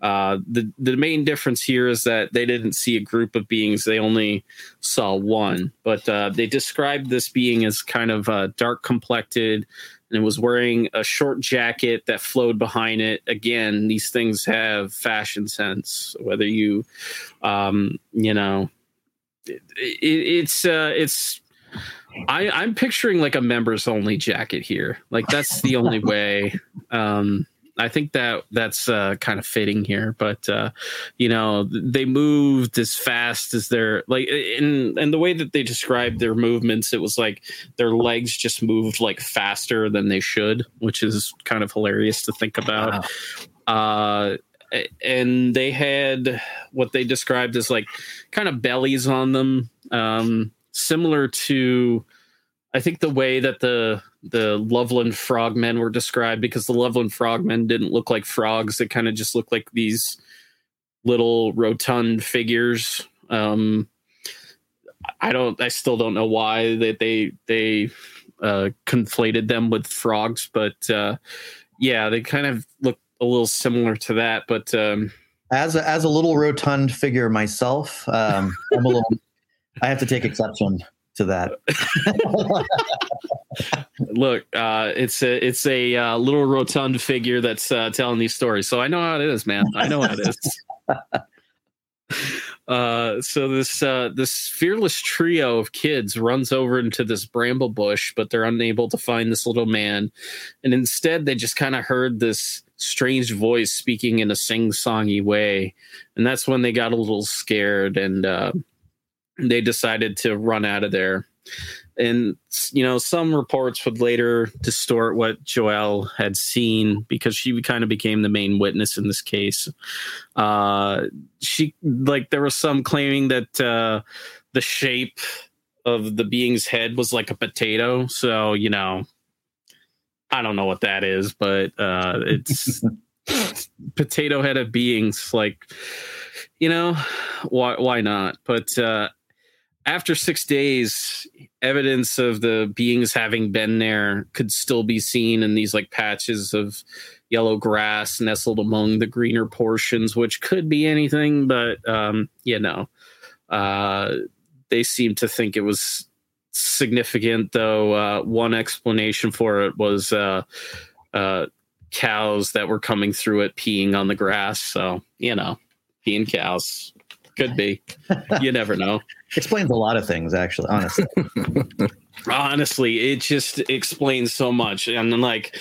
uh, the the main difference here is that they didn't see a group of beings they only saw one but uh, they described this being as kind of uh, dark complected and it was wearing a short jacket that flowed behind it. Again, these things have fashion sense. Whether you, um, you know, it, it, it's uh, it's. I, I'm picturing like a members only jacket here. Like that's the only [laughs] way. Um, I think that that's uh, kind of fitting here, but uh, you know they moved as fast as their like in and the way that they described their movements, it was like their legs just moved like faster than they should, which is kind of hilarious to think about. Uh, and they had what they described as like kind of bellies on them, um, similar to I think the way that the the Loveland frogmen were described, because the Loveland frogmen didn't look like frogs; they kind of just looked like these little rotund figures. Um, I don't, I still don't know why that they they uh, conflated them with frogs, but uh, yeah, they kind of look a little similar to that. But um, As a, as a little rotund figure myself, um, I'm a little. [laughs] I have to take exception to that. [laughs] look, uh, it's a it's a uh, little rotund figure that's uh, telling these stories, so I know how it is, man. I know how it is. [laughs] Uh, so this uh, this fearless trio of kids runs over into this bramble bush, but they're unable to find this little man, and instead they just kind of heard this strange voice speaking in a sing-songy way, and that's when they got a little scared and uh, they decided to run out of there and you know some reports would later distort what Joelle had seen because she kind of became the main witness in this case. Uh, she like there was some claiming that uh, the shape of the being's head was like a potato. So you know, I don't know what that is, but uh, it's [laughs] potato headed beings. Like you know, why why not? But uh, after six days, evidence of the beings having been there could still be seen in these like patches of yellow grass nestled among the greener portions, which could be anything, but um, you know, uh, they seem to think it was significant. Though uh, one explanation for it was uh, uh, cows that were coming through it peeing on the grass. So you know, peeing cows could be. You never know. [laughs] Explains a lot of things, actually. Honestly, [laughs] honestly, it just explains so much. And then, like,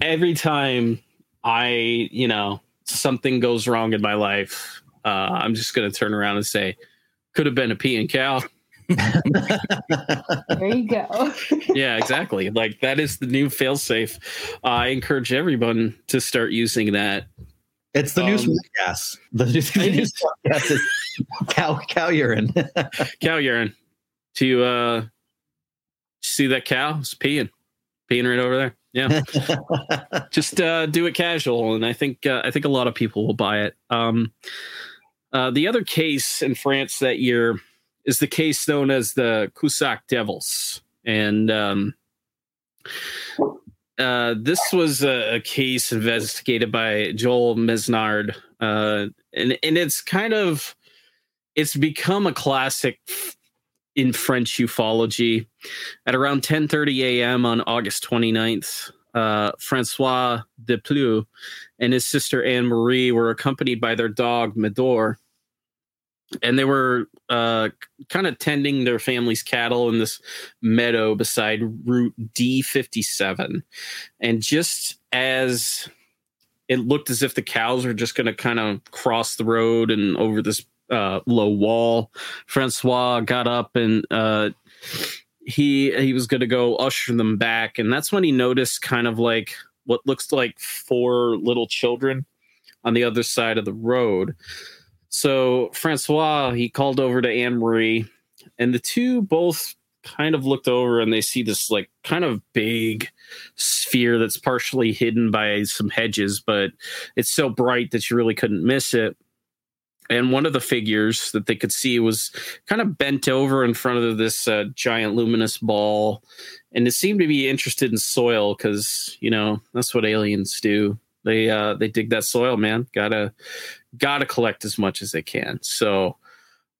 every time I, you know, something goes wrong in my life, uh, I'm just going to turn around and say, could have been a pee and cow. [laughs] there you go. yeah, exactly. Like that is the new failsafe. Uh, I encourage everyone to start using that it's the um, [laughs] news gas. The the news gas is cow cow urine. [laughs] cow urine. To uh see that cow? It's peeing. Peeing right over there. Yeah. [laughs] Just uh do it casual and I think uh, I think a lot of people will buy it. Um uh the other case in France that year is the case known as the Cussac Devils. And um uh, this was a, a, case investigated by Joel Mesnard, uh, and and it's kind of it's become a classic in French ufology. At around 10:30 a.m. on August 29th, uh, Francois Delpeuch and his sister Anne Marie were accompanied by their dog Medor and they were uh, kind of tending their family's cattle in this meadow beside Route D57. And just as it looked as if the cows were just going to kind of cross the road and over this uh, low wall, Francois got up and uh, he he was going to go usher them back, and that's when he noticed kind of like what looks like four little children on the other side of the road so Francois, he called over to Anne Marie, and the two both kind of looked over and they see this like kind of big sphere that's partially hidden by some hedges, but it's so bright that you really couldn't miss it. And one of the figures that they could see was kind of bent over in front of this uh, giant luminous ball. And it seemed to be interested in soil because, you know, that's what aliens do. They uh, they dig that soil, man. Gotta gotta collect as much as they can. So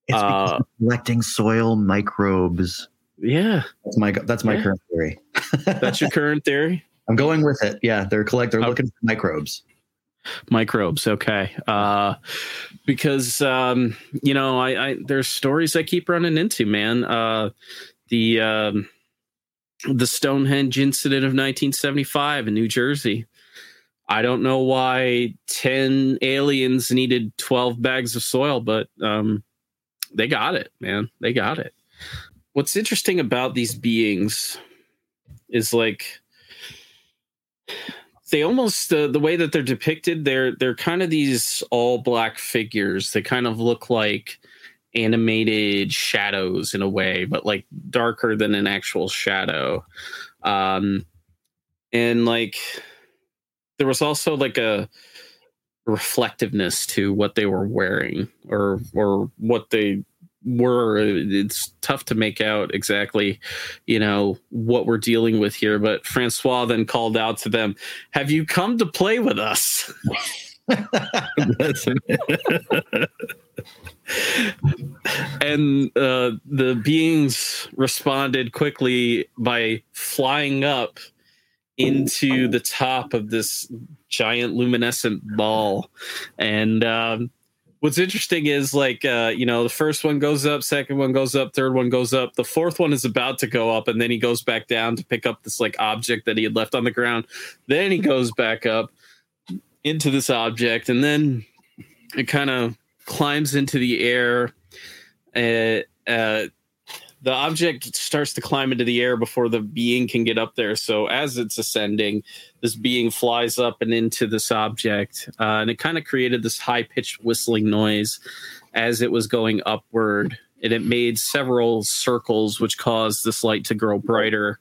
it's uh, collecting soil microbes. Yeah, that's my that's my yeah. current theory. [laughs] that's your current theory. I'm going with it. Yeah, they're collect. They're looking for microbes. Microbes, okay. Uh, because um, you know, I, I there's stories I keep running into, man. Uh, the um, the Stonehenge incident of 1975 in New Jersey. I don't know why 10 aliens needed 12 bags of soil, but um, they got it, man. They got it. What's interesting about these beings is like they almost uh, the way that they're depicted they're they're kind of these all black figures they kind of look like animated shadows in a way but like darker than an actual shadow um and like there was also like a reflectiveness to what they were wearing or or what they were. It's tough to make out exactly you know what we're dealing with here but francois then called out to them have you come to play with us? [laughs] And uh, the beings responded quickly by flying up into the top of this giant luminescent ball. And um, what's interesting is like uh you know the first one goes up second one goes up third one goes up. The fourth one is about to go up and then he goes back down to pick up this like object that he had left on the ground. Then he goes back up into this object and then it kind of climbs into the air uh, uh the object starts to climb into the air before the being can get up there. So as it's ascending, this being flies up and into this object, uh, and it kind of created this high pitched whistling noise as it was going upward. And it made several circles, which caused this light to grow brighter.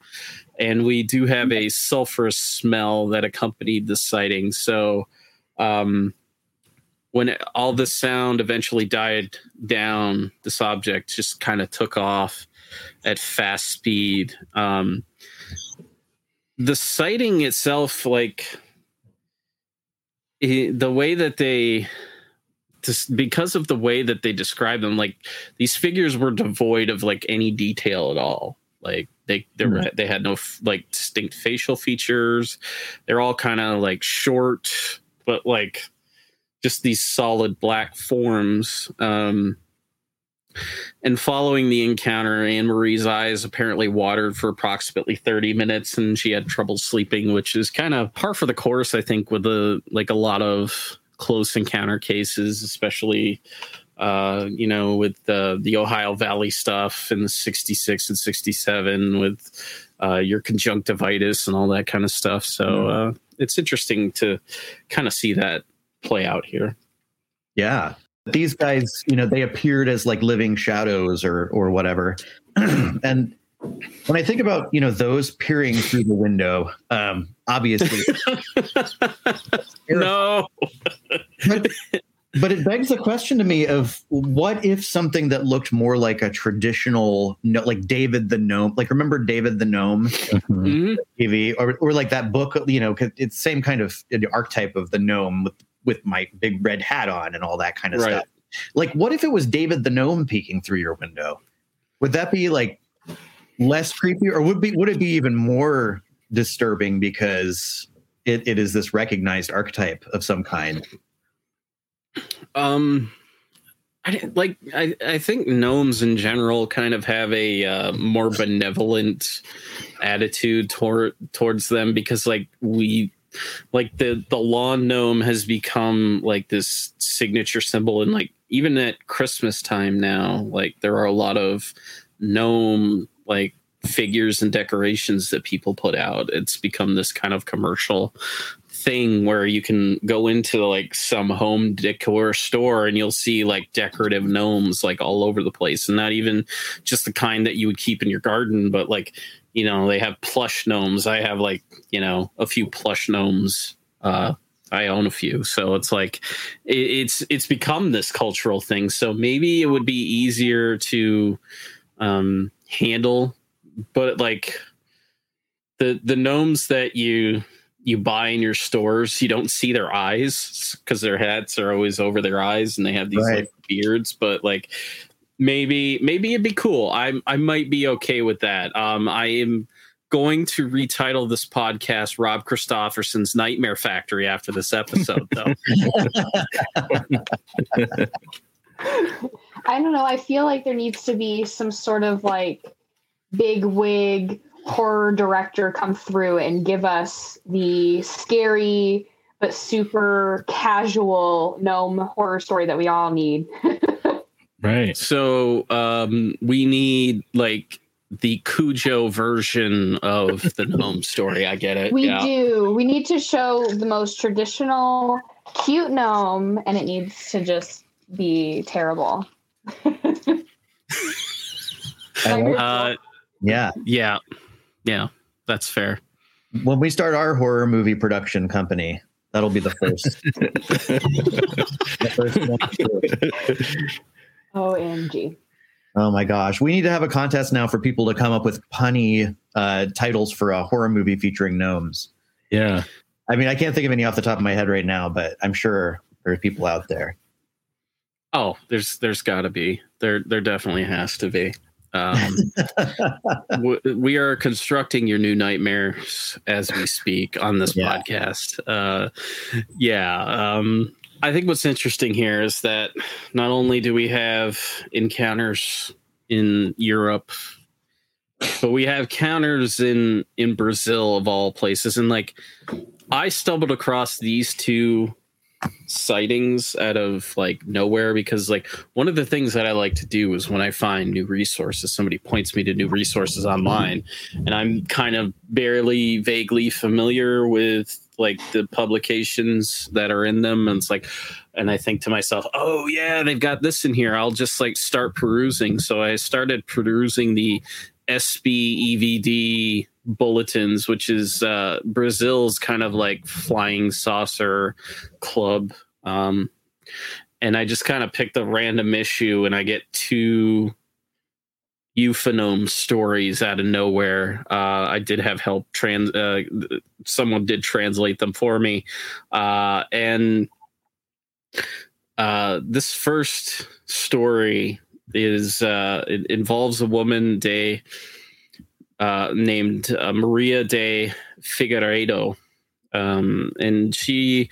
And we do have a sulfurous smell that accompanied the sighting. So, um, when all the sound eventually died down, this object just kind of took off at fast speed. Um, the sighting itself, like it, the way that they, just because of the way that they describe them, like these figures were devoid of like any detail at all. Like they they were they had no like distinct facial features. They're all kind of like short, but like just these solid black forms. Um, and following the encounter, Anne Marie's eyes apparently watered for approximately 30 minutes and she had trouble sleeping, which is kind of par for the course, I think, with the like a lot of close encounter cases, especially uh, you know, with the the Ohio Valley stuff in the 66 and 67 with uh, your conjunctivitis and all that kind of stuff. So mm. uh, it's interesting to kind of see that play out here. Yeah. These guys, you know, they appeared as like living shadows or or whatever. [clears throat] and when I think about, you know, those peering through the window, um, obviously [laughs] No. but, but it begs the question to me of what if something that looked more like a traditional like David the gnome like remember David the gnome mm-hmm. TV or, or like that book you know it's same kind of archetype of the gnome with with my big red hat on and all that kind of right. stuff. Like, what if it was David the gnome peeking through your window? Would that be like less creepy, or would be would it be even more disturbing because it, it is this recognized archetype of some kind? Um, I like I, I think gnomes in general kind of have a uh, more benevolent attitude toward towards them because like we like the the lawn gnome has become like this signature symbol. And like even at christmas time now like there are a lot of gnome like figures and decorations that people put out. It's become this kind of commercial thing where you can go into like some home decor store and you'll see like decorative gnomes like all over the place. And not even just the kind that you would keep in your garden but like you know they have plush gnomes. I have like you know a few plush gnomes. Uh i own a few. So it's like it, it's it's become this cultural thing. So maybe it would be easier to um handle but like the the gnomes that you you buy in your stores you don't see their eyes because their hats are always over their eyes and they have these right. like beards but like maybe maybe it'd be cool. I I might be okay with that. Um, I am going to retitle this podcast Rob Christofferson's Nightmare Factory after this episode, though. [laughs] I don't know. I feel like there needs to be some sort of like big wig horror director come through and give us the scary but super casual gnome horror story that we all need. [laughs] Right. So um, we need like the Cujo version of the gnome story. I get it. We yeah. do. We need to show the most traditional cute gnome, and it needs to just be terrible. [laughs] uh, yeah. Yeah. Yeah. That's fair. When we start our horror movie production company, that'll be the first. [laughs] the first OMG. Oh my gosh. We need to have a contest now for people to come up with punny uh, titles for a horror movie featuring gnomes. Yeah. I mean, I can't think of any off the top of my head right now, but I'm sure there are people out there. Oh, there's there's got to be. There there definitely has to be. Um, [laughs] we are constructing your new nightmares as we speak on this yeah. podcast. Uh, yeah. Um, I think what's interesting here is that not only do we have encounters in Europe, but we have counters in in Brazil of all places, and like I stumbled across these two sightings out of like nowhere because like one of the things that I like to do is when I find new resources, somebody points me to new resources online, and I'm kind of barely vaguely familiar with like the publications that are in them, and it's like, and I think to myself, oh yeah, they've got this in here. I'll just like start perusing. So I started perusing the SBEDV bulletins, which is uh, Brazil's kind of like flying saucer club. Um, and I just kind of picked a random issue and I get two UFOGnome stories out of nowhere. Uh, I did have help trans. Uh, someone did translate them for me, uh, and uh, this first story is uh, it involves a woman day uh, named uh, Maria de Figueiredo, um, and she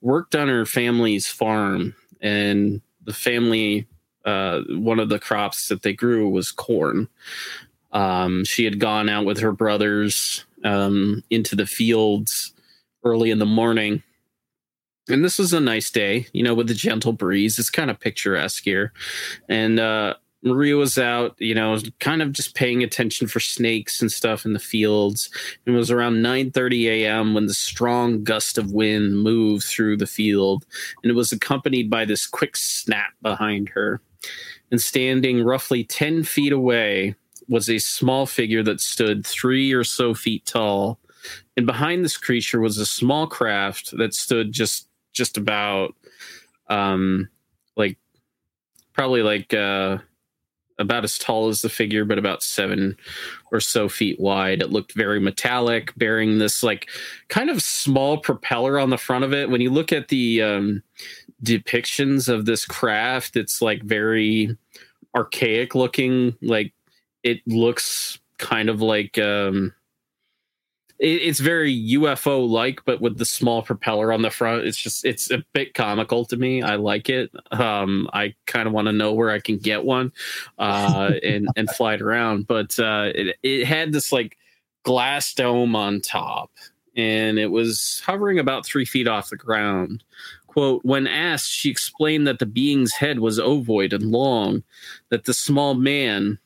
worked on her family's farm, and the family uh, one of the crops that they grew was corn. Um, she had gone out with her brothers um, into the fields early in the morning. And this was a nice day, you know, with a gentle breeze. It's kind of picturesque here. And uh, Maria was out, you know, kind of just paying attention for snakes and stuff in the fields. It was around 9:30 a.m. when the strong gust of wind moved through the field, and it was accompanied by this quick snap behind her. And standing roughly 10 feet away was a small figure that stood three or so feet tall. And behind this creature was a small craft that stood just just about um like probably like uh about as tall as the figure, but about seven or so feet wide. It looked very metallic, bearing this like kind of small propeller on the front of it. When you look at the um, depictions of this craft, it's like very archaic looking. Like it looks kind of like um, it's very UFO like, but with the small propeller on the front. It's just it's a bit comical to me. I like it. Um, I kind of want to know where I can get one uh, [laughs] and and fly it around. But uh, it it had this like glass dome on top, and it was hovering about three feet off the ground. Quote, when asked, she explained that the being's head was ovoid and long, that the small man,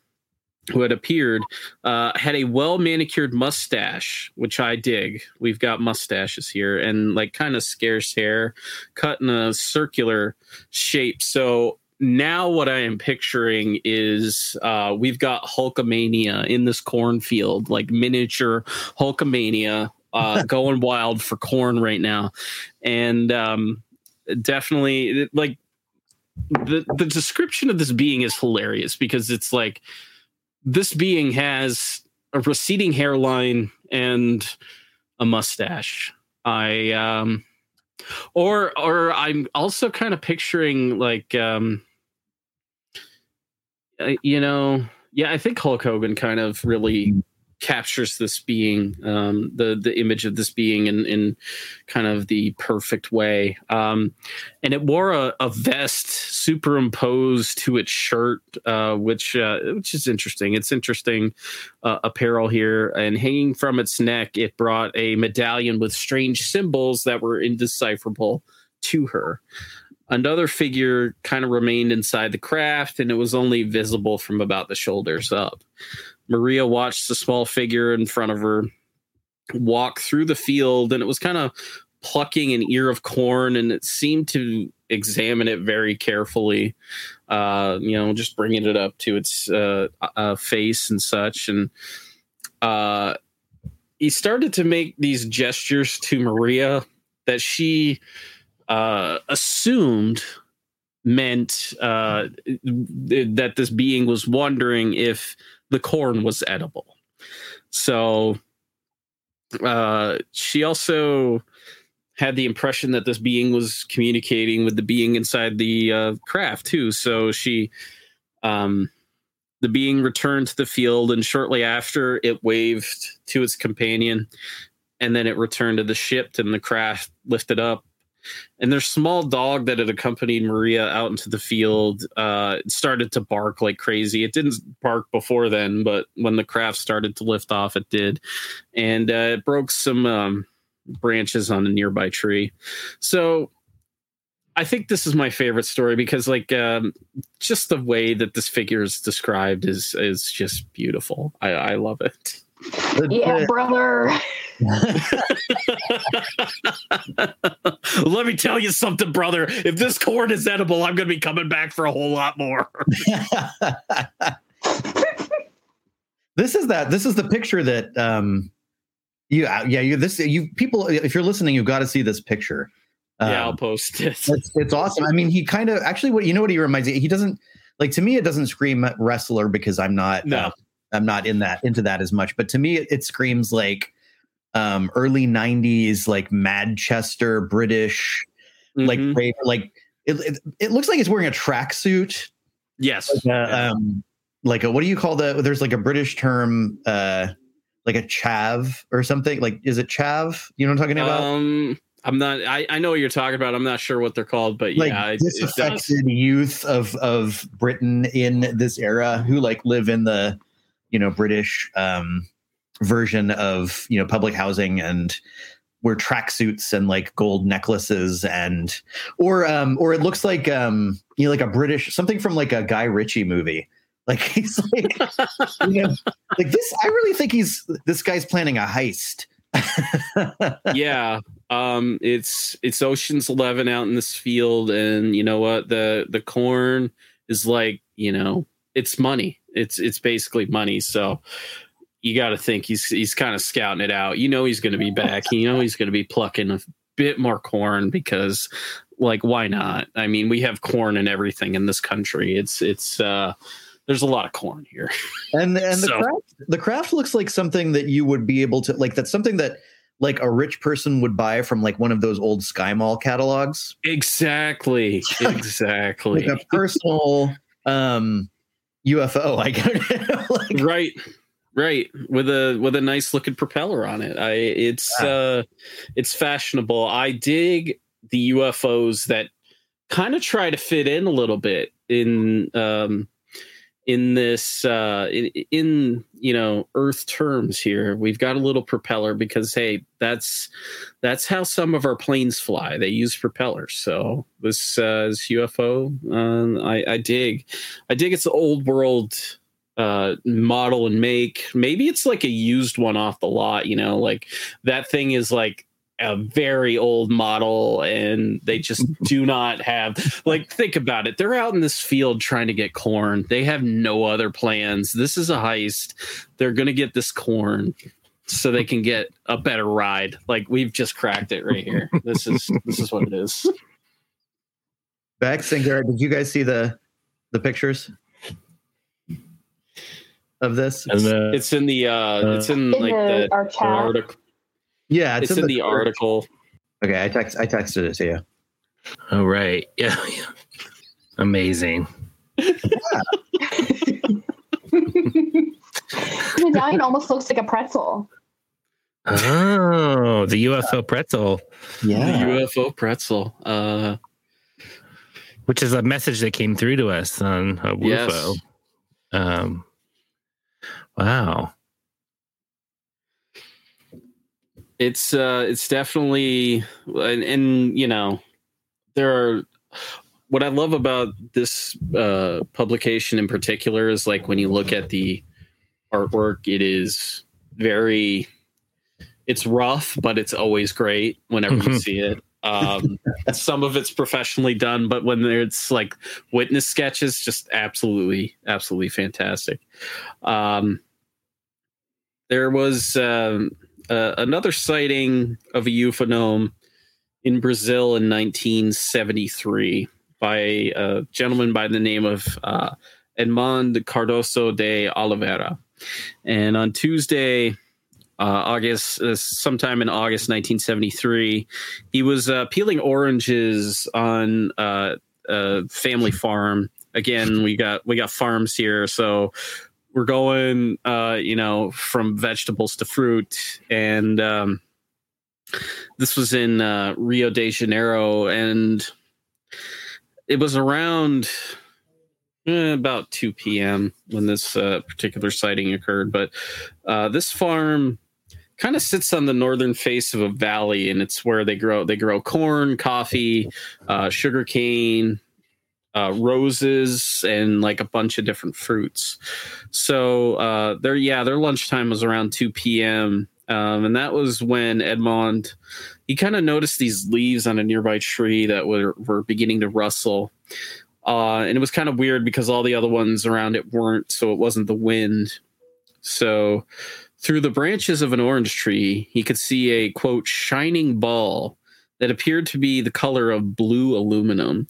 who had appeared uh, had a well manicured mustache, which I dig. We've got mustaches here and like kind of scarce hair, cut in a circular shape. So now what I am picturing is uh, we've got Hulkamania in this cornfield, like miniature Hulkamania, uh, [laughs] going wild for corn right now, and um, definitely like the the description of this being is hilarious because it's like this being has a receding hairline and a mustache. I um or or I'm also kind of picturing like um uh, you know, yeah, I think Hulk Hogan kind of really captures this being um, the the image of this being in in kind of the perfect way. Um, and it wore a, a, vest superimposed to its shirt uh, which uh, which is interesting. It's interesting uh, apparel here. And hanging from its neck it brought a medallion with strange symbols that were indecipherable to her. Another figure kind of remained inside the craft, and it was only visible from about the shoulders up. Maria watched the small figure in front of her walk through the field, and it was kind of plucking an ear of corn, and it seemed to examine it very carefully. Uh, you know, just bringing it up to its uh, uh, face and such, and uh, he started to make these gestures to Maria that she uh, assumed meant uh, that this being was wondering if the corn was edible. So uh, she also had the impression that this being was communicating with the being inside the uh, craft too. So she, um, the being returned to the field, and shortly after, it waved to its companion, and then it returned to the ship, and the craft lifted up and their small dog that had accompanied Maria out into the field uh, started to bark like crazy. It didn't bark before then, but when the craft started to lift off, it did, and uh, it broke some um, branches on a nearby tree. So I think this is my favorite story because, like, um, just the way that this figure is described is is just beautiful. I, I love it. Yeah, brother. [laughs] Let me tell you something, brother. If this corn is edible, I'm going to be coming back for a whole lot more. [laughs] this is that. This is the picture that um, you yeah you this you people if you're listening, you've got to see this picture. Um, yeah, I'll post it. It's, it's awesome. I mean, he kind of actually what you know what he reminds me. He doesn't like to me. It doesn't scream wrestler because I'm not. No. Uh, I'm not in that into that as much. But to me, it, it screams like um, early '90s, like Manchester British, like Mhm. raver- like it, it. It looks like it's wearing a tracksuit. yes, Uh, um, like a what do you call the? There's like a British term, uh, like a chav or something. Like is it chav? You know what I'm talking about? um, I'm not. I, I know what you're talking about. I'm not sure what they're called, but like yeah, it, it disaffected youth of of Britain in this era who like live in the you know British um, version of you know public housing and wear tracksuits and like gold necklaces and or um or it looks like um you know like a British something from like a Guy Ritchie movie. [laughs] Like he's like you know like this I really think he's this guy's planning a heist. [laughs] yeah um it's it's oceans 11 out in this field and you know what the the corn is like you know it's money it's it's basically money. So you got to think he's he's kind of scouting it out. You know he's going to be back. You know he's going to be plucking a bit more corn because like why not? I mean we have corn and everything in this country. It's it's uh there's a lot of corn here. [laughs] And and the craft the craft looks like something that you would be able to like that's something that like a rich person would buy from like one of those old sky mall catalogs. Exactly. Exactly [laughs] like a personal um ufo i guess. [laughs] Like, right. Right. With a with a nice looking propeller on it. I it's uh it's fashionable. I dig the ufos that kind of try to fit in a little bit in um in this uh in, in you know earth terms here we've got a little propeller because hey that's that's how some of our planes fly. They use propellers. So this uh this ufo uh, i i dig. I dig it's the old world uh model and make. Maybe it's like a used one off the lot you know like that thing is like a very old model and they just [laughs] do not have like think about it. They're out in this field trying to get corn. They have no other plans. This is a heist. They're going to get this corn so they can get a better ride. Like we've just cracked it right here. This is this is what it is. Bex and garrett did you guys see the the pictures of this? And the, it's in the uh it's in In like the, the, our the chat. article yeah it's, in the article okay i text i texted it to you oh right, yeah, [laughs] yeah. amazing. the medallion almost looks like a pretzel. Oh, the UFO pretzel, Yeah. the ufo pretzel uh which is a message that came through to us on a Yes. Um, wow. It's uh it's definitely and, and you know there are what i love about this uh publication in particular is like when you look at the artwork it is very it's rough but it's always great whenever you Mhm. see it um [laughs] some of it's professionally done but when it's like witness sketches just absolutely absolutely fantastic um there was um uh, another sighting of a UFOGnome in Brazil in 1973 by a gentleman by the name of uh, Edmond Cardoso de Oliveira. And on Tuesday, uh, August, uh, sometime in August 1973, he was uh, peeling oranges on uh, a family farm. Again, we got we got farms here, so we're going uh you know from vegetables to fruit and um this was in uh, Rio de Janeiro, and it was around eh, about 2 p.m. when this uh, particular sighting occurred. But uh, this farm kind of sits on the northern face of a valley, and it's where they grow they grow corn, coffee, uh, sugar cane, uh, roses, and like a bunch of different fruits. So uh, their yeah, their lunchtime was around 2 p.m. Um, and that was when Edmond he kind of noticed these leaves on a nearby tree that were were beginning to rustle. Uh, and it was kind of weird because all the other ones around it weren't, so it wasn't the wind. So through the branches of an orange tree, he could see a quote shining ball that appeared to be the color of blue aluminum. And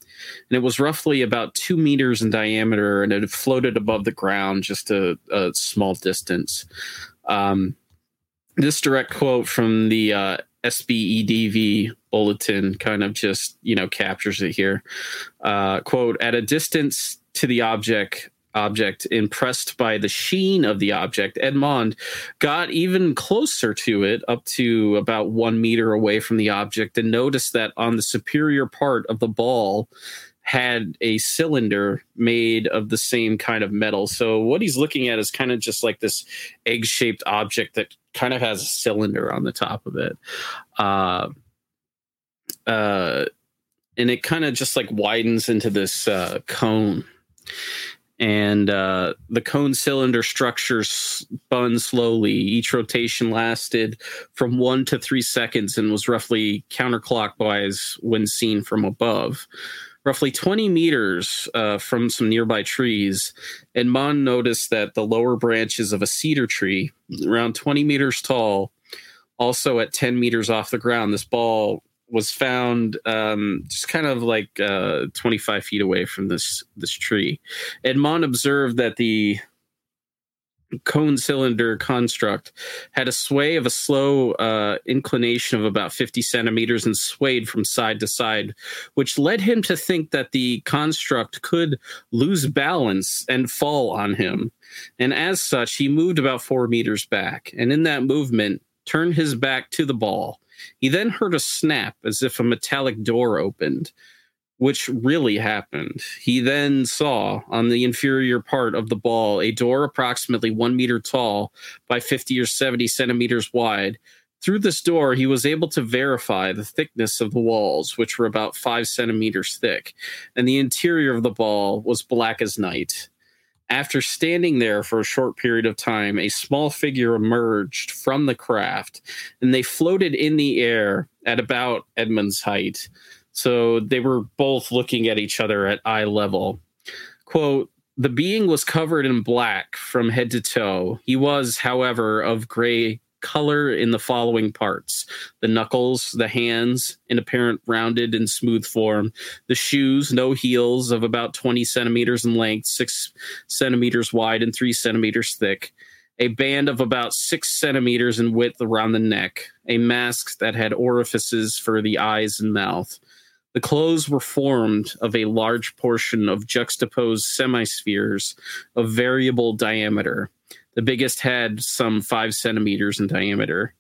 it was roughly about two meters in diameter and it floated above the ground just a, a small distance. Um, this direct quote from the uh, SBEDV bulletin kind of just, you know, captures it here. Uh, quote, at a distance to the object, object, impressed by the sheen of the object, Edmond got even closer to it, up to about one meter away from the object, and noticed that on the superior part of the ball had a cylinder made of the same kind of metal. So what he's looking at is kind of just like this egg-shaped object that kind of has a cylinder on the top of it. Uh, uh, and it kind of just like widens into this uh, cone and uh, the cone cylinder structure spun slowly. Each rotation lasted from one to three seconds and was roughly counterclockwise when seen from above. Roughly 20 meters uh, from some nearby trees, Edmond noticed that the lower branches of a cedar tree, around 20 meters tall, also at 10 meters off the ground, this ball was found um, just kind of like uh, 25 feet away from this this tree. Edmond observed that the cone cylinder construct had a sway of a slow uh, inclination of about 50 centimeters and swayed from side to side, which led him to think that the construct could lose balance and fall on him. And as such, he moved about four meters back, and in that movement, turned his back to the ball he then heard a snap as if a metallic door opened, which really happened. He then saw on the inferior part of the ball a door approximately one meter tall by 50 or 70 centimeters wide. Through this door, he was able to verify the thickness of the walls, which were about five centimeters thick, and the interior of the ball was black as night. After standing there for a short period of time, a small figure emerged from the craft and they floated in the air at about Edmund's height. So they were both looking at each other at eye level. Quote, the being was covered in black from head to toe. He was, however, of gray color in the following parts the knuckles, the hands, in apparent rounded and smooth form, the shoes, no heels, of about 20 centimeters in length, six centimeters wide, and three centimeters thick. A band of about six centimeters in width around the neck, a mask that had orifices for the eyes and mouth. The clothes were formed of a large portion of juxtaposed semispheres of variable diameter the biggest had some five centimeters in diameter.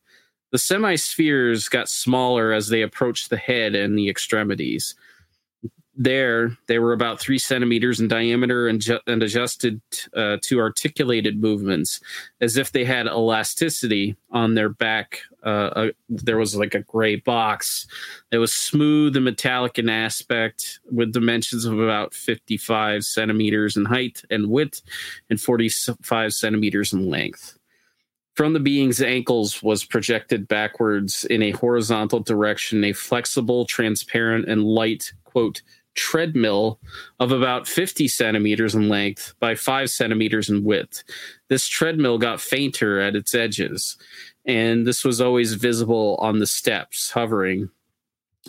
The semispheres got smaller as they approached the head and the extremities there they were about three centimeters in diameter and, ju- and adjusted uh, to articulated movements as if they had elasticity on their back uh, uh, there was like a gray box that was smooth and metallic in aspect with dimensions of about 55 centimeters in height and width and 45 centimeters in length. From the being's ankles was projected backwards in a horizontal direction a flexible transparent and light quote treadmill of about 50 centimeters in length by 5 centimeters in width. This treadmill got fainter at its edges, and this was always visible on the steps hovering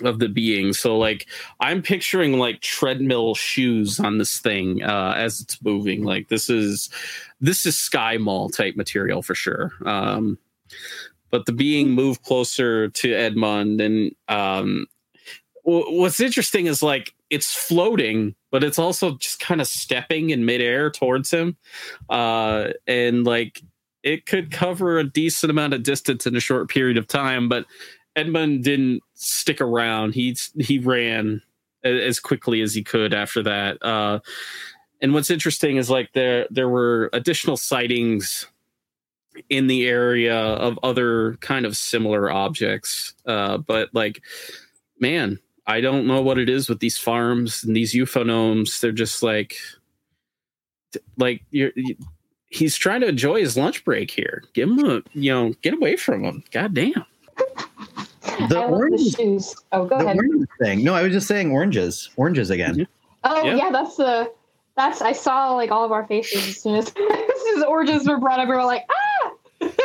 of the being. So, like, I'm picturing like treadmill shoes on this thing uh, as it's moving. Like, this is this is Sky Mall type material for sure. Um, but the being moved closer to Edmond, and um, what's interesting is like it's floating, but it's also just kind of stepping in midair towards him. Uh, and like it could cover a decent amount of distance in a short period of time. But Edmund didn't stick around. He he ran as quickly as he could after that. Uh, and what's interesting is like there there were additional sightings in the area of other kind of similar objects. Uh, but like, man, I don't know what it is with these farms and these UFOGnomes. They're just like, like you're. You, he's trying to enjoy his lunch break here. Give him a, you know, get away from him. God damn. The I orange the shoes. Oh, go ahead. thing. No, I was just saying oranges. Oranges again. Mm-hmm. Oh yeah. yeah, that's the that's I saw like all of our faces as soon as, [laughs] as, soon as oranges were brought up. We were like, ah,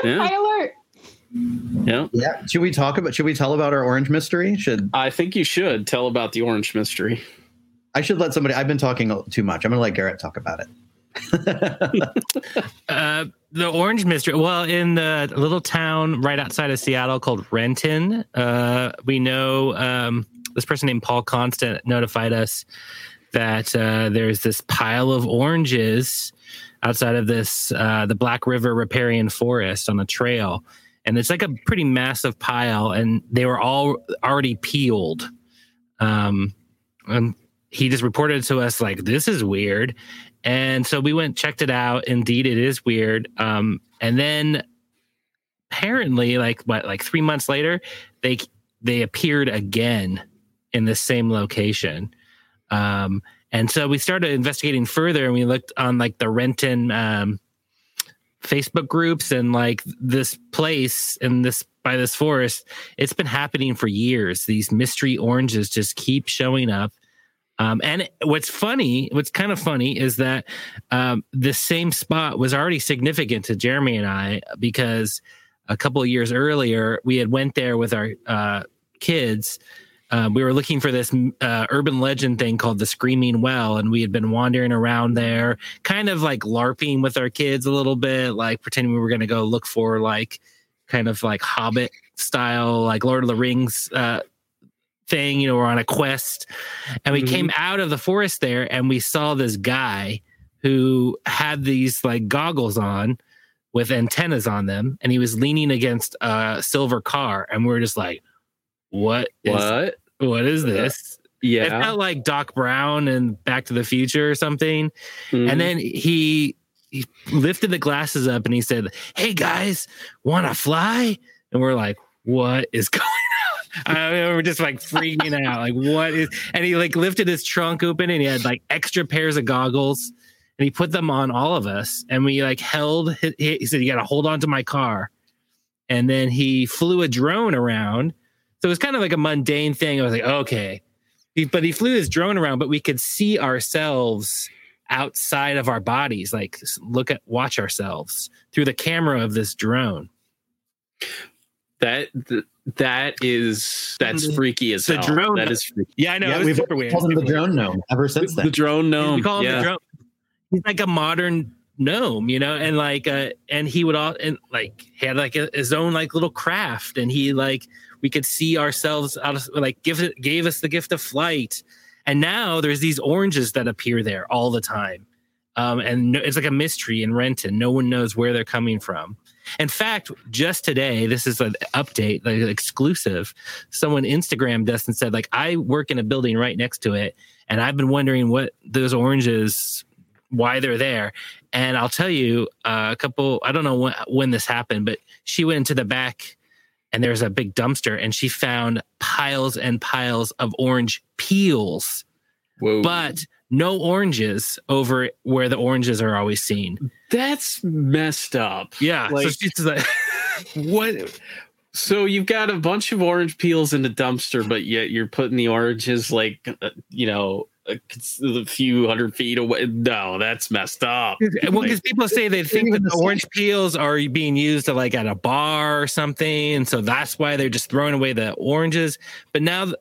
yeah. [laughs] high alert. Yeah. Yeah. Should we talk about? Should we tell about our orange mystery? Should I think you should tell about the orange mystery? I should let somebody. I've been talking too much. I'm going to let Garrett talk about it. [laughs] [laughs] uh, the Orange Mystery. Well, in the little town right outside of Seattle called Renton, uh, we know um, this person named Paul Constant notified us that uh, there's this pile of oranges outside of this uh, the Black River riparian forest on a trail, and it's like a pretty massive pile, and they were all already peeled. Um, and he just reported to us like this is weird and so we went checked it out. Indeed, it is weird. Um, and then apparently, like what, like three months later, they they appeared again in the same location. Um, and so we started investigating further, and we looked on like the Renton um, Facebook groups and like this place and this by this forest. It's been happening for years. These mystery oranges just keep showing up um, and what's funny, what's kind of funny is that um, the same spot was already significant to Jeremy and I because a couple of years earlier we had went there with our uh, kids. Um, we were looking for this uh, urban legend thing called the Screaming Well, and we had been wandering around there, kind of like LARPing with our kids a little bit, like pretending we were going to go look for like kind of like Hobbit style, like Lord of the Rings uh, thing. You know, we're on a quest, and we mm-hmm. came out of the forest there, and we saw this guy who had these like goggles on with antennas on them, and he was leaning against a silver car, and we are just like, "What? Is, what? What is this?" Yeah, it felt like Doc Brown and Back to the Future or something. Mm-hmm. And then he he lifted the glasses up and he said, "Hey guys, want to fly?" And we're like, "What is [laughs] going I mean, we're just like freaking out. Like, what is? [laughs] And he like lifted his trunk open, and he had like extra pairs of goggles, and he put them on all of us. And we like held. He, he said, "You got to hold on to my car." And then he flew a drone around. So it was kind of like a mundane thing. I was like, okay, he, but he flew his drone around, but we could see ourselves outside of our bodies, like look at, watch ourselves through the camera of this drone. That that is that's freaky as the hell. drone. That is freaky. Yeah, I know. Yeah, we've called him the drone gnome ever since then. The drone gnome. We call him yeah. the drone. He's like a modern gnome, you know, and like, uh, and he would all and like he had like a, his own like little craft, and he like we could see ourselves out of like give it gave us the gift of flight, and now there's these oranges that appear there all the time, um, and it's like a mystery in Renton. No one knows where they're coming from. In fact, just today, this is an update, like exclusive. Someone Instagrammed us and said, like, I work in a building right next to it, and I've been wondering what those oranges, why they're there. And I'll tell you, uh, a couple, I don't know when this happened, but she went into the back and there's a big dumpster and she found piles and piles of orange peels. Whoa. But no oranges over where the oranges are always seen. That's messed up. Yeah. Like, so she's like, [laughs] what? So you've got a bunch of orange peels in the dumpster, but yet you're putting the oranges like, uh, you know, a, a, few hundred feet away. No, that's messed up. Well, because people say they think that the orange peels are being used to like at a bar or something, and so that's why they're just throwing away the oranges. But now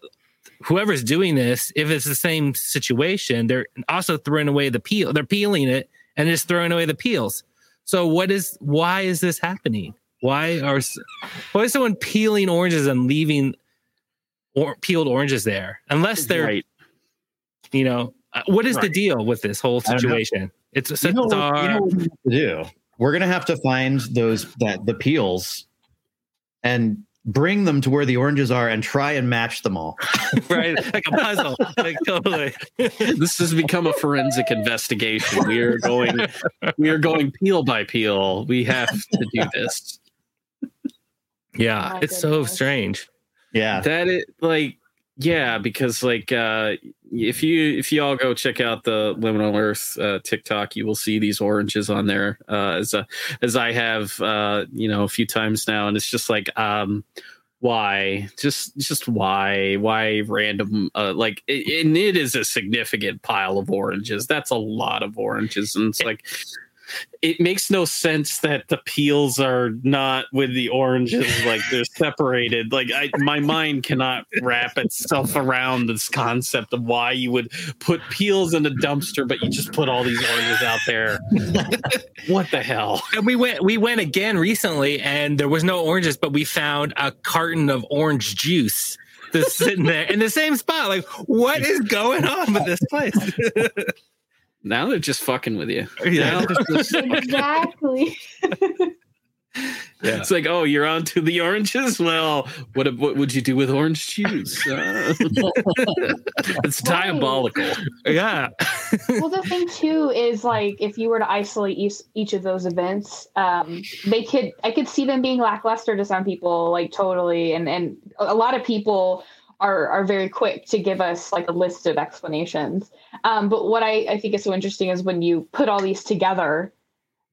whoever's doing this, if it's the same situation, they're also throwing away the peel. They're peeling it and just throwing away the peels. So what is why is this happening? Why are why is someone peeling oranges and leaving or peeled oranges there? Unless they're right. You know, uh, what is right. the deal with this whole situation? It's a you know, you know what we have to do. We're gonna have to find those that the peels and bring them to where the oranges are and try and match them all. [laughs] [laughs] right, like a puzzle. like totally. this has become a forensic investigation. We are going we are going peel by peel. We have to do this. Yeah, My it's so strange. Yeah. That it like yeah, because like uh if you if you all go check out the Liminal Earth uh, TikTok, you will see these oranges on there uh, as a, as I have uh, you know a few times now, and it's just like um why just just why why random uh, like it, and it is a significant pile of oranges. That's a lot of oranges, and it's like it makes no sense that the peels are not with the oranges like they're separated like I, my mind cannot wrap itself around this concept of why you would put peels in a dumpster but you just put all these oranges out there [laughs] what the hell And we went we went again recently and there was no oranges, but we found a carton of orange juice that's sitting there in the same spot. Like, what is going on with this place? [laughs] now they're just fucking with you. [laughs] Yeah. Now they're [laughs] exactly. it's like oh you're on to the oranges? Well what what would you do with orange juice? Uh, [laughs] it's diabolical. Yeah. well, the thing too is like if you were to isolate each, each of those events, um, they could I could see them being lackluster to some people, like totally, and and a lot of people are are very quick to give us like a list of explanations. Um, but what I I think is so interesting is when you put all these together,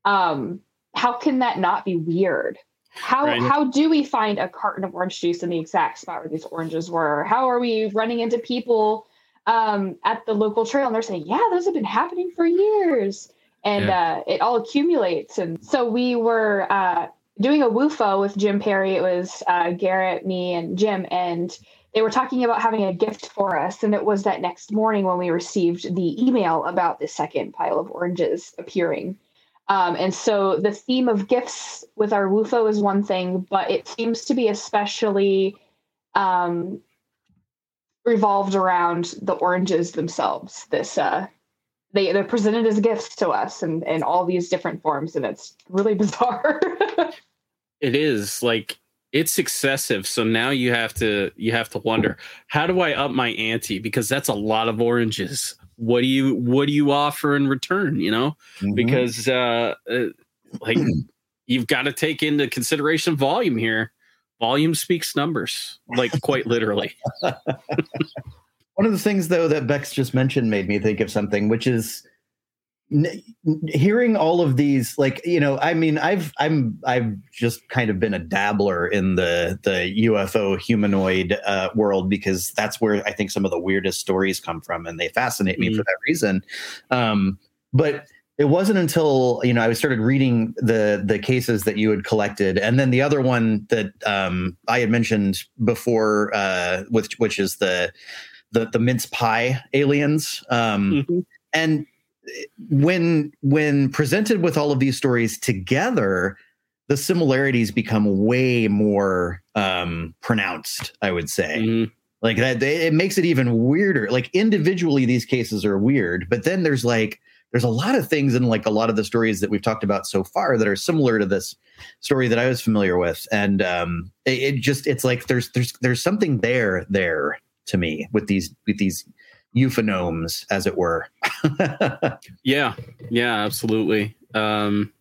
um, how can that not be weird? How Right. how do we find a carton of orange juice in the exact spot where these oranges were? How are we running into people um, at the local trail and they're saying, "Yeah, those have been happening for years," and uh, it all accumulates. And so we were uh, doing a WUFO with Jim Perry. It was uh, Garrett, me, and Jim, and they were talking about having a gift for us. And it was that next morning when we received the email about the second pile of oranges appearing. Um, and so the theme of gifts with our WUFO is one thing, but it seems to be especially um, revolved around the oranges themselves. This uh, they they're presented as gifts to us and in all these different forms, and it's really [laughs] bizarre. it is like it's excessive. So now you have to you have to wonder how do i up my ante? Because that's a lot of oranges. What do you what do you offer in return you know? Mhm. because uh, uh like [clears throat] you've got to take into consideration volume here. Volume speaks numbers like quite literally. [laughs] One of the things, though, that Bex just mentioned made me think of something, which is hearing all of these. Like, you know, I mean, I've I'm I've just kind of been a dabbler in the the UFO humanoid uh, world because that's where I think some of the weirdest stories come from, and they fascinate me for that reason. Um, but it wasn't until you know I started reading the the cases that you had collected, and then the other one that um, I had mentioned before, uh, with which is the the the mince pie aliens. Um, Mhm. and when when presented with all of these stories together, the similarities become way more um, pronounced. I would say Mhm. like that they, it makes it even weirder like individually these cases are weird but then there's like there's a lot of things in like a lot of the stories that we've talked about so far that are similar to this story that i was familiar with and um it, it just it's like there's there's there's something there there to me with these with these UFOGnomes as it were [laughs] Yeah, yeah, absolutely. Um,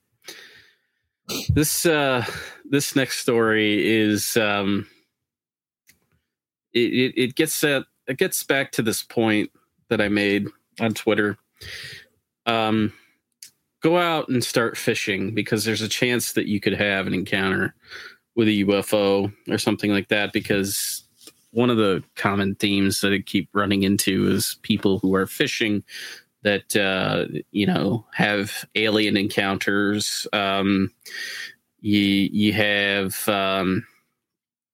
this uh, this next story is um, it, it it gets at it gets back to this point that I made on Twitter. Um, go out and start fishing because there's a chance that you could have an encounter with a UFO or something like that. Because one of the common themes that I keep running into is people who are fishing that uh, you know have alien encounters. Um, you you have um,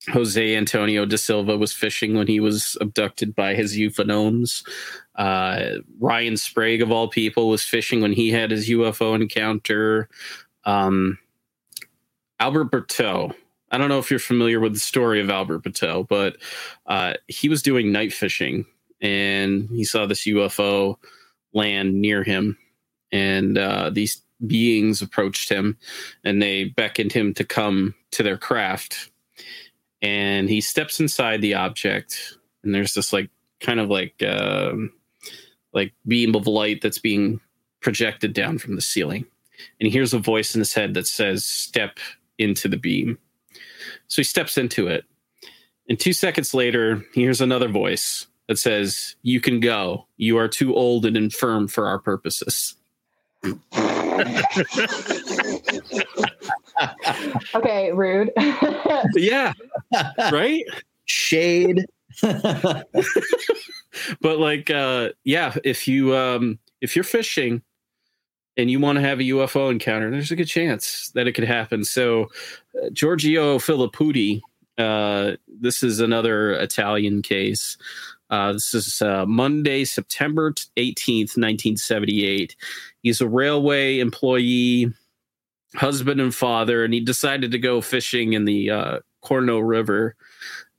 Jose Antonio da Silva was fishing when he was abducted by his UFOGnomes. Uh, Ryan Sprague of all people was fishing when he had his UFO encounter. Um, Albert Berteau. I don't know if you're familiar with the story of Albert Patel, but uh, he was doing night fishing and he saw this UFO land near him and uh, these beings approached him and they beckoned him to come to their craft and he steps inside the object, and there's this like kind of like um, like beam of light that's being projected down from the ceiling, and he hears a voice in his head that says, "Step into the beam." So he steps into it, and two seconds later, he hears another voice that says, "You can go. You are too old and infirm for our purposes." [laughs] Okay, rude. [laughs] yeah, right. Shade. [laughs] but like uh yeah if you um if you're fishing and you want to have a ufo encounter there's a good chance that it could happen. So uh, giorgio filipputi uh this is another italian case. Uh, this is uh, Monday, September 18th, 1978. He's a railway employee, husband and father, and he decided to go fishing in the uh, Corno River.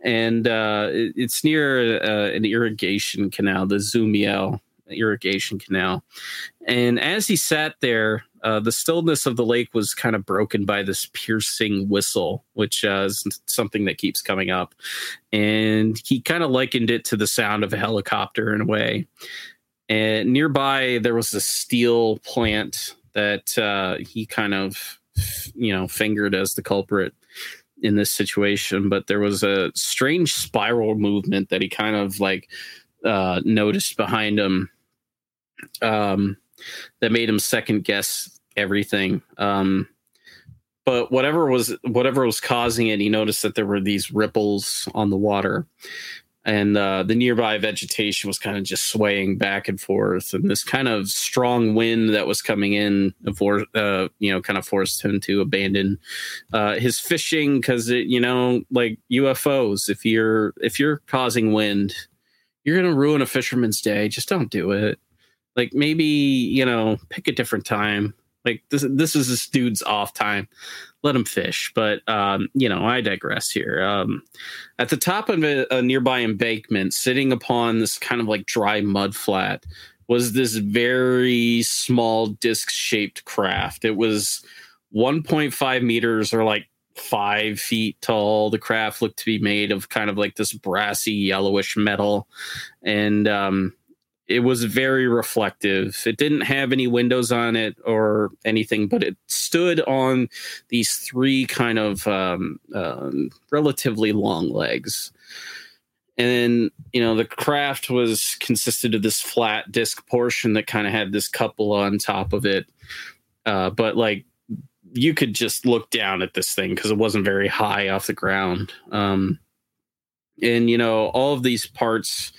And uh, it, it's near an irrigation canal, the Zumiel irrigation canal. And as he sat there, uh, the stillness of the lake was kind of broken by this piercing whistle, which uh, is something that keeps coming up. And he kind of likened it to the sound of a helicopter in a way. And nearby, there was a steel plant that uh, he kind of, you know, fingered as the culprit in this situation, but there was a strange spiral movement that he kind of like uh, noticed behind him um, that made him second guess everything. Um, but whatever was whatever was causing it, he noticed that there were these ripples on the water, and uh, the nearby vegetation was kind of just swaying back and forth, and this kind of strong wind that was coming in, for uh, you know, kind of forced him to abandon uh, his fishing because it, you know, like UFOs, if you're if you're causing wind, you're gonna ruin a fisherman's day. Just don't do it. Like maybe you know, pick a different time. Like this, this is this dude's off time let him fish. But um, you know, I digress here. Um, at the top of a, a, nearby embankment, sitting upon this kind of like dry mud flat, was this very small disc-shaped craft. It was 1.5 meters or like five feet tall. The craft looked to be made of kind of like this brassy yellowish metal, and um, it was very reflective. It didn't have any windows on it or anything, but it stood on these three kind of um, um, relatively long legs. And you know the craft was consisted of this flat disc portion that kind of had this cupola on top of it, uh, but like you could just look down at this thing because it wasn't very high off the ground. Um, and you know all of these parts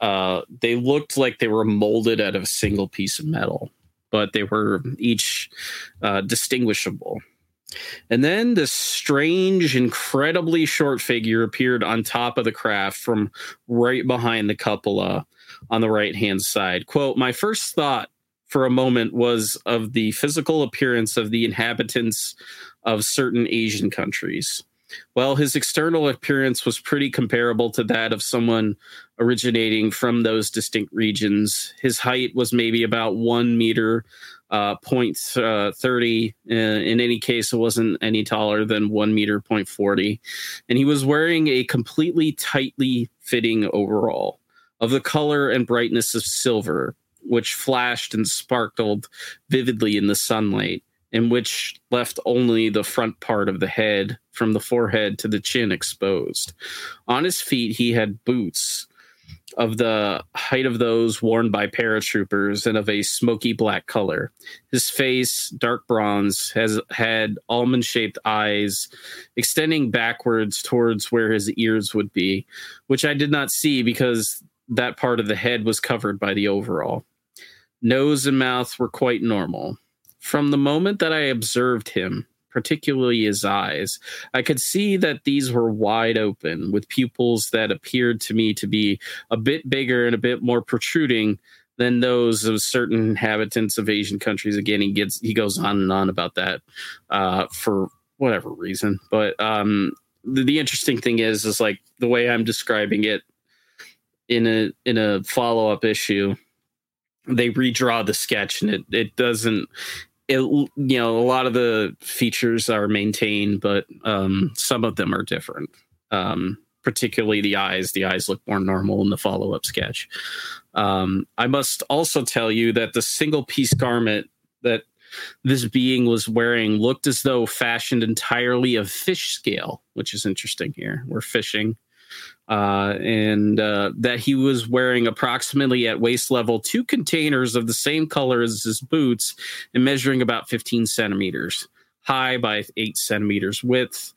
uh, they looked like they were molded out of a single piece of metal, but they were each uh, distinguishable. And then this strange, incredibly short figure appeared on top of the craft from right behind the cupola on the right hand side. Quote, My first thought for a moment was of the physical appearance of the inhabitants of certain Asian countries. Well, his external appearance was pretty comparable to that of someone originating from those distinct regions. His height was maybe about one meter, uh, point uh, thirty. Uh, in any case, it wasn't any taller than one meter point forty, and he was wearing a completely tightly fitting overall of the color and brightness of silver, which flashed and sparkled vividly in the sunlight in which left only the front part of the head from the forehead to the chin exposed. On his feet, he had boots of the height of those worn by paratroopers and of a smoky black color. His face, dark bronze, has had almond shaped eyes extending backwards towards where his ears would be, which I did not see because that part of the head was covered by the overall. Nose and mouth were quite normal. From the moment that I observed him, particularly his eyes, I could see that these were wide open, with pupils that appeared to me to be a bit bigger and a bit more protruding than those of certain inhabitants of Asian countries. Again, he gets he goes on and on about that uh, for whatever reason. But um, the, the interesting thing is, is like the way I'm describing it in a in a follow up issue they redraw the sketch and it, it doesn't it, you know, a lot of the features are maintained, but um, some of them are different. Um, particularly the eyes. The eyes look more normal in the follow up sketch. Um, I must also tell you that the single piece garment that this being was wearing looked as though fashioned entirely of fish scale, which is interesting here. We're fishing. Uh, and uh, that he was wearing approximately at waist level two containers of the same color as his boots and measuring about 15 centimeters high by eight centimeters width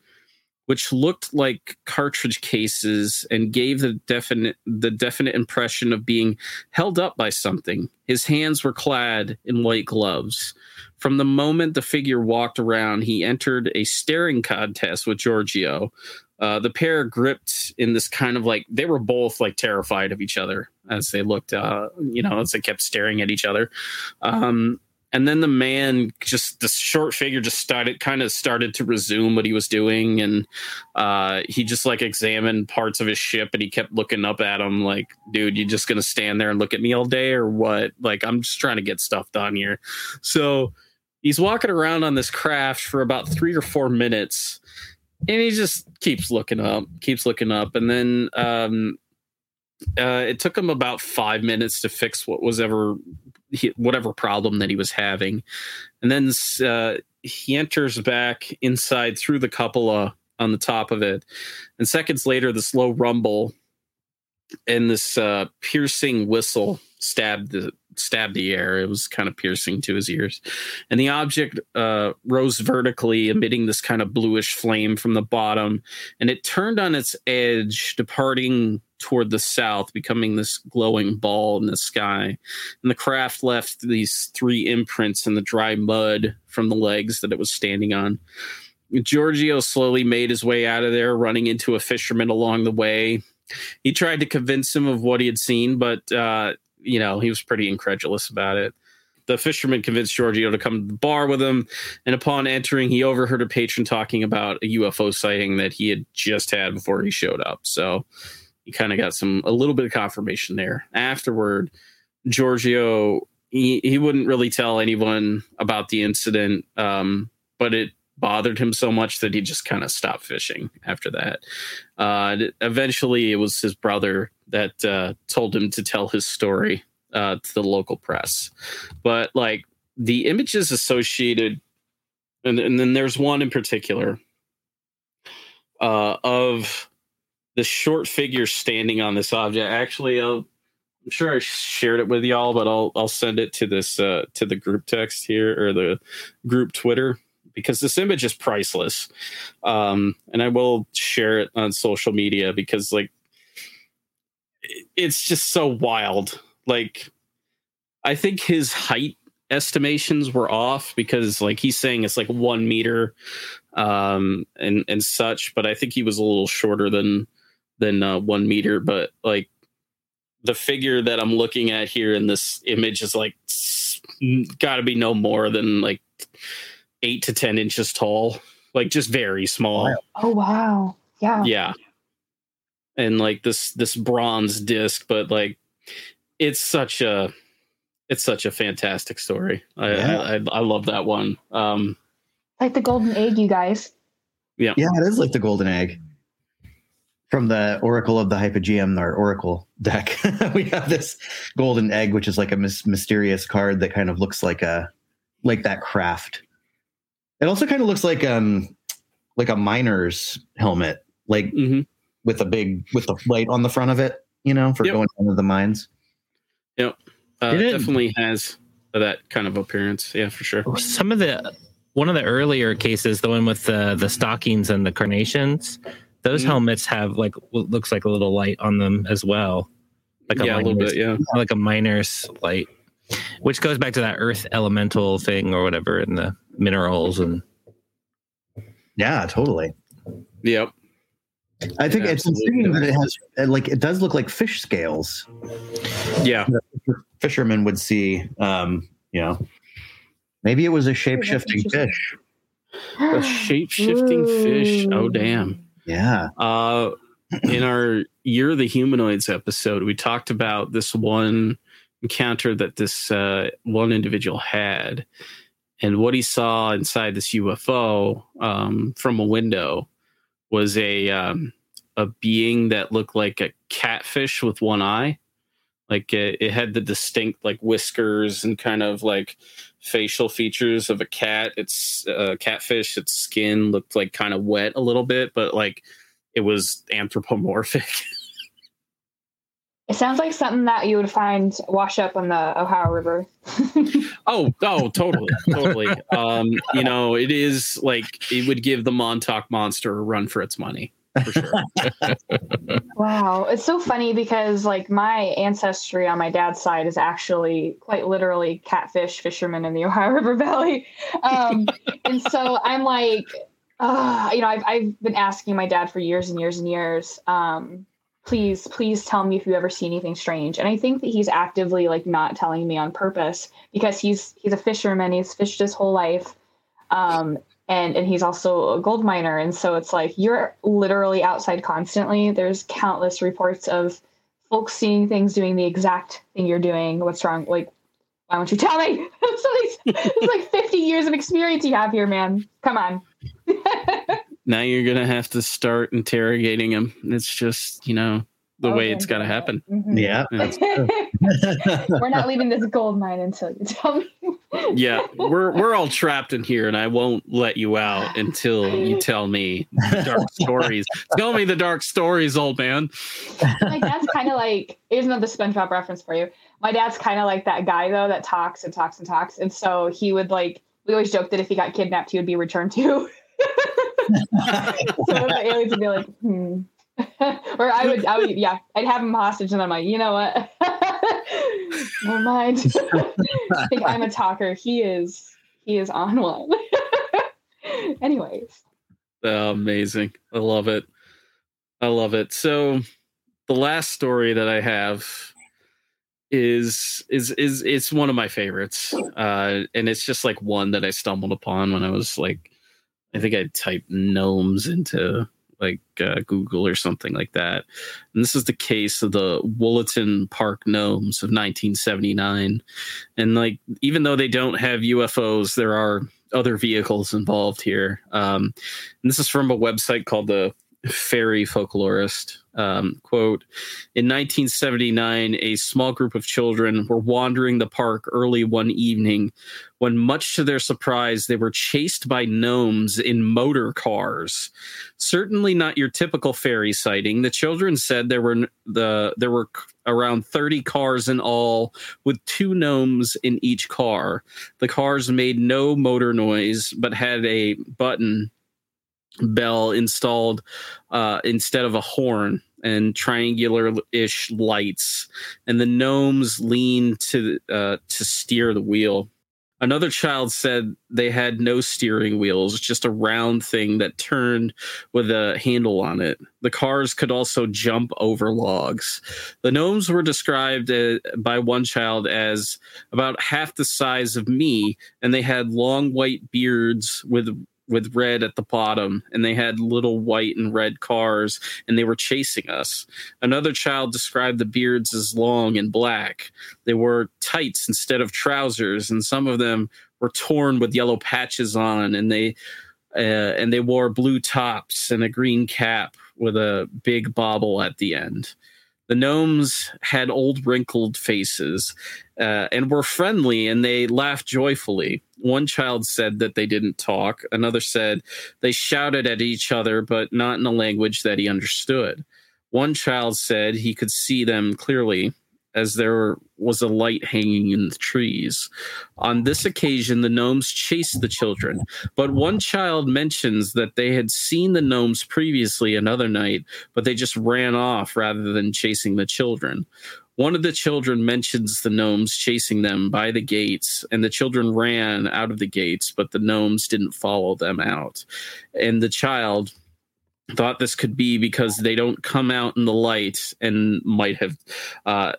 which looked like cartridge cases and gave the definite the definite impression of being held up by something. His hands were clad in white gloves. From the moment the figure walked around, he entered a staring contest with Giorgio. Uh, the pair gripped in this kind of like they were both like terrified of each other as they looked, uh, you know, as they kept staring at each other. Um, and then the man just the short figure just started kind of started to resume what he was doing and uh, he just like examined parts of his ship and he kept looking up at him like dude you just gonna stand there and look at me all day or what like i'm just trying to get stuff done here so he's walking around on this craft for about three or four minutes and he just keeps looking up keeps looking up. And then um, uh, it took him about five minutes to fix what was ever he, whatever problem that he was having, and then uh, he enters back inside through the cupola on the top of it, and seconds later, the slow rumble and this uh, piercing whistle stabbed the stabbed the air. It was kind of piercing to his ears, and the object uh, rose vertically, emitting this kind of bluish flame from the bottom, and it turned on its edge, departing toward the south, becoming this glowing ball in the sky. And the craft left these three imprints in the dry mud from the legs that it was standing on. Giorgio slowly made his way out of there, running into a fisherman along the way. He tried to convince him of what he had seen, but uh, you know he was pretty incredulous about it. The fisherman convinced Giorgio to come to the bar with him, and upon entering, he overheard a patron talking about a UFO sighting that he had just had before he showed up. So he kind of got some a little bit of confirmation there. Afterward, Giorgio he, he wouldn't really tell anyone about the incident, um, but it bothered him so much that he just kind of stopped fishing after that. Uh, eventually, it was his brother that uh, told him to tell his story uh, to the local press. But like the images associated, and, and then there's one in particular uh, of the short figure standing on this object. Actually, I'll, I'm sure I shared it with y'all, but I'll I'll send it to this uh, to the group text here or the group Twitter because this image is priceless. Um, and I will share it on social media because like it's just so wild. Like I think his height estimations were off because like he's saying it's like one meter um and and such but i think he was a little shorter than than uh, one meter, but like the figure that I'm looking at here in this image is like got to be no more than like eight to ten inches tall, like just very small. Oh wow, yeah, yeah, and like this this bronze disc, but like it's such a it's such a fantastic story. I yeah. I, I, I love that one. Um, like the golden egg, you guys. Yeah, yeah, it is like the golden egg from the Oracle of the Hypogeum, our Oracle deck, [laughs] we have this golden egg, which is like a mis- mysterious card that kind of looks like a like that craft. It also kind of looks like um like a miner's helmet, like mm-hmm. with a big with the light on the front of it, you know, for yep. going into the mines. Yep, uh, it definitely has that kind of appearance. Yeah, for sure. Some of the one of the earlier cases, the one with the the stockings and the carnations those mm-hmm. helmets have like what looks like a little light on them as well, like a, yeah, a little bit, yeah, like a miner's light, which goes back to that earth elemental thing or whatever in the minerals and. Yeah, totally. Yep. I think Absolutely. it's intriguing that it has like it does look like fish scales. Yeah, fishermen would see. Um, you know, maybe it was a shape shifting fish. A shape shifting fish. Oh damn. Yeah. Uh, in our Year of the Humanoids episode, we talked about this one encounter that this uh, one individual had. And what he saw inside this UFO um, from a window was a um, a being that looked like a catfish with one eye. Like it, it had the distinct like whiskers and kind of like facial features of a cat. It's a uh, catfish. Its skin looked like kind of wet a little bit, but like it was anthropomorphic. [laughs] It sounds like something that you would find wash up on the Ohio River. [laughs] oh, oh, totally, totally. Um, you know, it is like it would give the Montauk monster a run for its money. For sure. [laughs] wow, it's so funny because like my ancestry on my dad's side is actually quite literally catfish fishermen in the [laughs] Ohio River Valley, um, and so I'm like, uh, you know, I've I've been asking my dad for years and years and years. Um, please please tell me if you ever see anything strange. And i think that he's actively like not telling me on purpose because he's he's a fisherman. He's fished his whole life. Um and and he's also a gold miner. And so it's like you're literally outside constantly. There's countless reports of folks seeing things doing the exact thing you're doing. What's wrong? Like why don't you tell me? [laughs] It's like 50 years of experience you have here man. Come on [laughs] now you're gonna have to start interrogating him. It's just you know the okay. way it's got to happen. Mm-hmm. Yeah, [laughs] we're not leaving this gold mine until you tell me. [laughs] yeah, we're we're all trapped in here, and I won't let you out until you tell me dark [laughs] stories. tell me the dark stories, old man. like that's kind of like here's another SpongeBob reference for you. My dad's kind of like that guy though that talks and talks and talks, and so he would like. We always joke that if he got kidnapped, he would be returned to so the aliens would be like, hmm. [laughs] or I would, I would, yeah, I'd have him hostage, and I'm like, you know what? [laughs] Never mind. [laughs] I think I'm a talker. He is, he is on one. Anyways. Oh, amazing. I love it. I love it. So the last story that I have is is is it's one of my favorites. Uh and it's just like one that I stumbled upon when I was like I think I typed gnomes into like uh, Google or something like that. And this is the case of the Wollaton Park gnomes of 1979. And like, even though they don't have UFOs, there are other vehicles involved here. Um, and this is from a website called the Faery Folklorist. Um, quote In 1979, a small group of children were wandering the park early one evening when, much to their surprise, they were chased by gnomes in motor cars. Certainly not your typical fairy sighting. The children said there were the there were around 30 cars in all, with two gnomes in each car. The cars made no motor noise, but had a button bell installed uh, instead of a horn and triangular-ish lights, and the gnomes leaned to uh, to steer the wheel. Another child said they had no steering wheels, just a round thing that turned with a handle on it. The cars could also jump over logs. The gnomes were described uh, by one child as about half the size of me, and they had long white beards with with red at the bottom and they had little white and red cars and they were chasing us. Another child described the beards as long and black. They wore tights instead of trousers and some of them were torn with yellow patches on and they uh, and they wore blue tops and a green cap with a big bauble at the end. The gnomes had old wrinkled faces uh, and were friendly and they laughed joyfully. One child said that they didn't talk. Another said they shouted at each other, but not in a language that he understood. One child said he could see them clearly as there was a light hanging in the trees. On this occasion, the gnomes chased the children, but one child mentions that they had seen the gnomes previously another night, but they just ran off rather than chasing the children. One of the children mentions the gnomes chasing them by the gates, and the children ran out of the gates, but the gnomes didn't follow them out. And the child, thought this could be because they don't come out in the light and might have uh,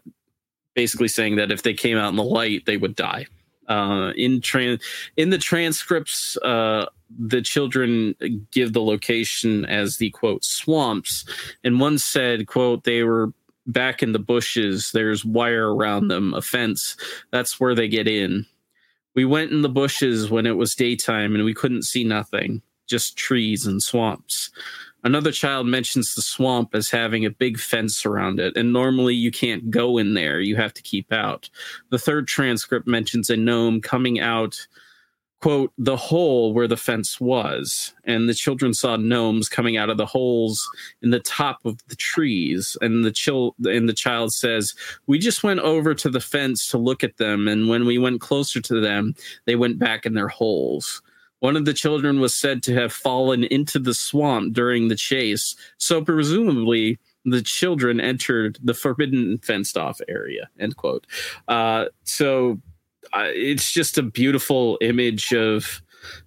basically saying that if they came out in the light, they would die. Uh, in tran- in the transcripts, uh, the children give the location as the quote swamps, and one said quote they were back in the bushes. There's wire around them, a fence. That's where they get in. We went in the bushes when it was daytime, and we couldn't see nothing, just trees and swamps. Another child mentions the swamp as having a big fence around it, and normally you can't go in there. You have to keep out. The third transcript mentions a gnome coming out, quote, the hole where the fence was. And the children saw gnomes coming out of the holes in the top of the trees. And the chil- and the child says, We just went over to the fence to look at them, and when we went closer to them, they went back in their holes. One of the children was said to have fallen into the swamp during the chase, so presumably the children entered the forbidden fenced off area. End quote. Uh, so uh, it's just a beautiful image of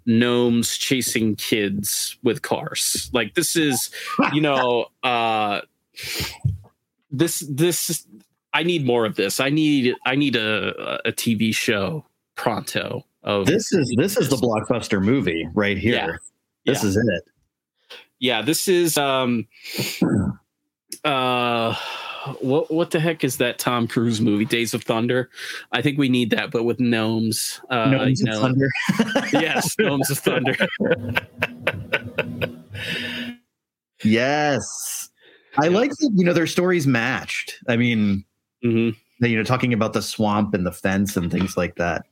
gnomes chasing kids with cars. Like this is, you know, [laughs] uh, this this I need more of this. I need I need a a TV show pronto of This is this is the blockbuster movie right here. Yeah. This Yeah. is it. yeah this is um uh what what the heck is that tom cruise movie days of thunder i think we need that but with gnomes uh Gnomes you of Thunder. [laughs] yes gnomes of thunder Yes. I Yeah. like that, you know, their stories matched. I mean, hmm you know, talking about the swamp and the fence and things like that.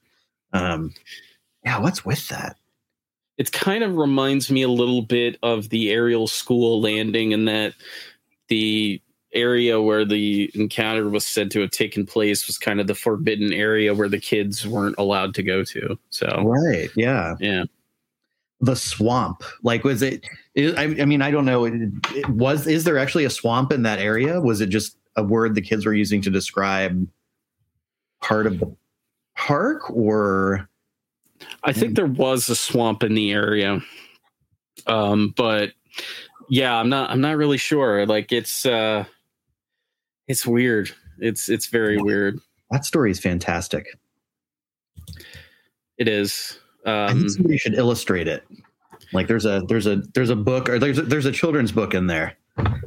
Um, yeah, what's with that? it kind of reminds me a little bit of the Ariel School landing and that the area where the encounter was said to have taken place was kind of the forbidden area where the kids weren't allowed to go to so Right. Yeah. yeah The swamp. Like, was it? it- I, I mean, I don't know. It, it was. Is there actually a swamp in that area? Was it just a word the kids were using to describe part of the park, or I think there was a swamp in the area. Um, but yeah, I'm not I'm not really sure. Like it's uh it's weird. It's it's very weird. that story is fantastic? It is. I Um think somebody should illustrate it. Like, there's a there's a there's a book or there's a, there's a children's book in there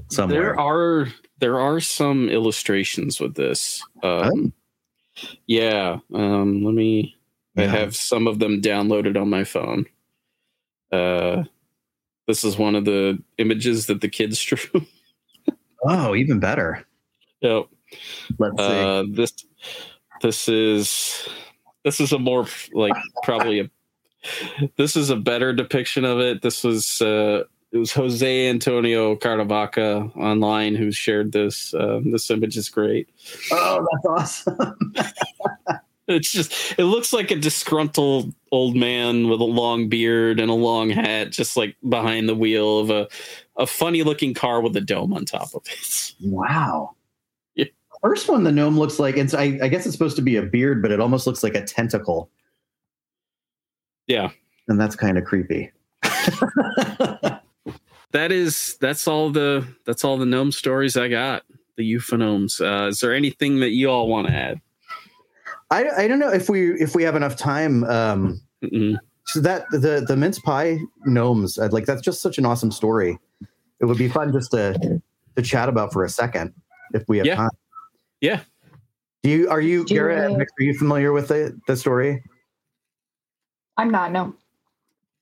somewhere. there are there are some illustrations with this. Um yeah. Um let me I have some of them downloaded on my phone. Uh this is one of the images that the kids [laughs] drew. Oh, even better. yep. Let's see. Uh, this this is this is a more like probably a this is a better depiction of it. This was uh, it was Jose Antonio Caravaca online who shared this. Uh, this image is great. oh, that's awesome. [laughs] It's just it looks like a disgruntled old man with a long beard and a long hat, just like behind the wheel of a a funny looking car with a dome on top of it. [laughs] wow. Yeah. First one, the gnome looks like it's. I, I guess it's supposed to be a beard, but it almost looks like a tentacle, Yeah. and that's kind of creepy. [laughs] that is that's all the that's all the gnome stories I got. The UFOGnomes. Uh, is there anything that you all want to add? I, I don't know if we if we have enough time. Um, Mm-mm. so that the the mince pie gnomes, I'd like that's just such an awesome story. It would be fun just to to chat about for a second if we have Yeah. time. Yeah. Do you are you Do Garrett? it. Are you familiar with the the story? I'm not. No.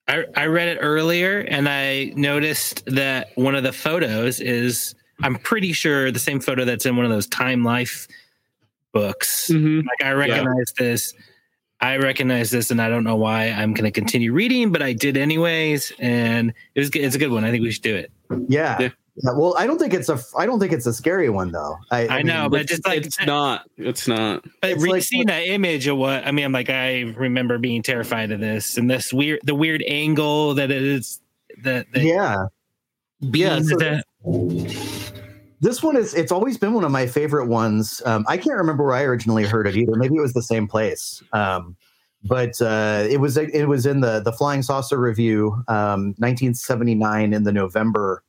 I, I read it earlier and I noticed that one of the photos is, I'm pretty sure, the same photo that's in one of those Time Life books. Mm-hmm. Like, I recognize this. I recognize this, and I don't know why I'm going to continue reading, but I did anyways. And it was good- it's a good one. I think we should do it. Yeah. Yeah. Yeah, Well, I don't think it's a I don't think it's a scary one though. I, I know, but just like it's not. It's not. But It's re- like- seeing that image of what I mean, I'm like, I remember being terrified of this and this weird, the weird angle that it is. That, that yeah. Yeah, so that- This one is it's always been one of my favorite ones. Um, I can't remember where I originally heard it either. Maybe it was the same place. Um, but uh, it was it was in the the Flying Saucer Review, um, 1979, in the November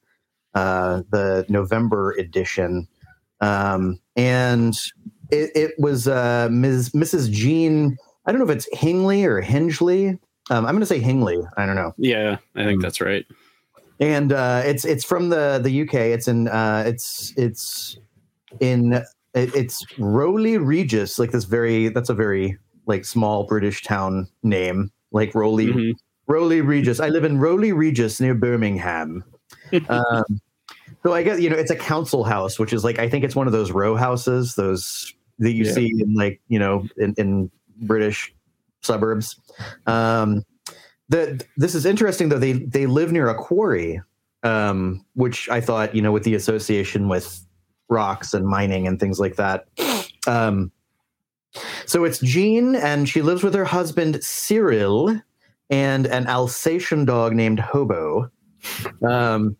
uh, the November edition, um, and it, it was uh, Ms. Mrs. Jean. I don't know if it's Hingley or Hingley. Um, I'm going to say Hingley. I don't know Yeah, I think Um, that's right. and uh, it's it's from the the UK. It's in uh, it's it's in it, it's Rowley Regis, like this very that's a very like small British town name, like Rowley Mhm. Rowley Regis. I live in Rowley Regis near Birmingham. Um, so I guess you know it's a council house, which is like I think it's one of those row houses, those that you Yeah. see in like you know in, in British suburbs. Um, the this is interesting though. They they live near a quarry, um, which I thought you know with the association with rocks and mining and things like that. Um, so it's Jean, and she lives with her husband Cyril and an Alsatian dog named Hobo. Um,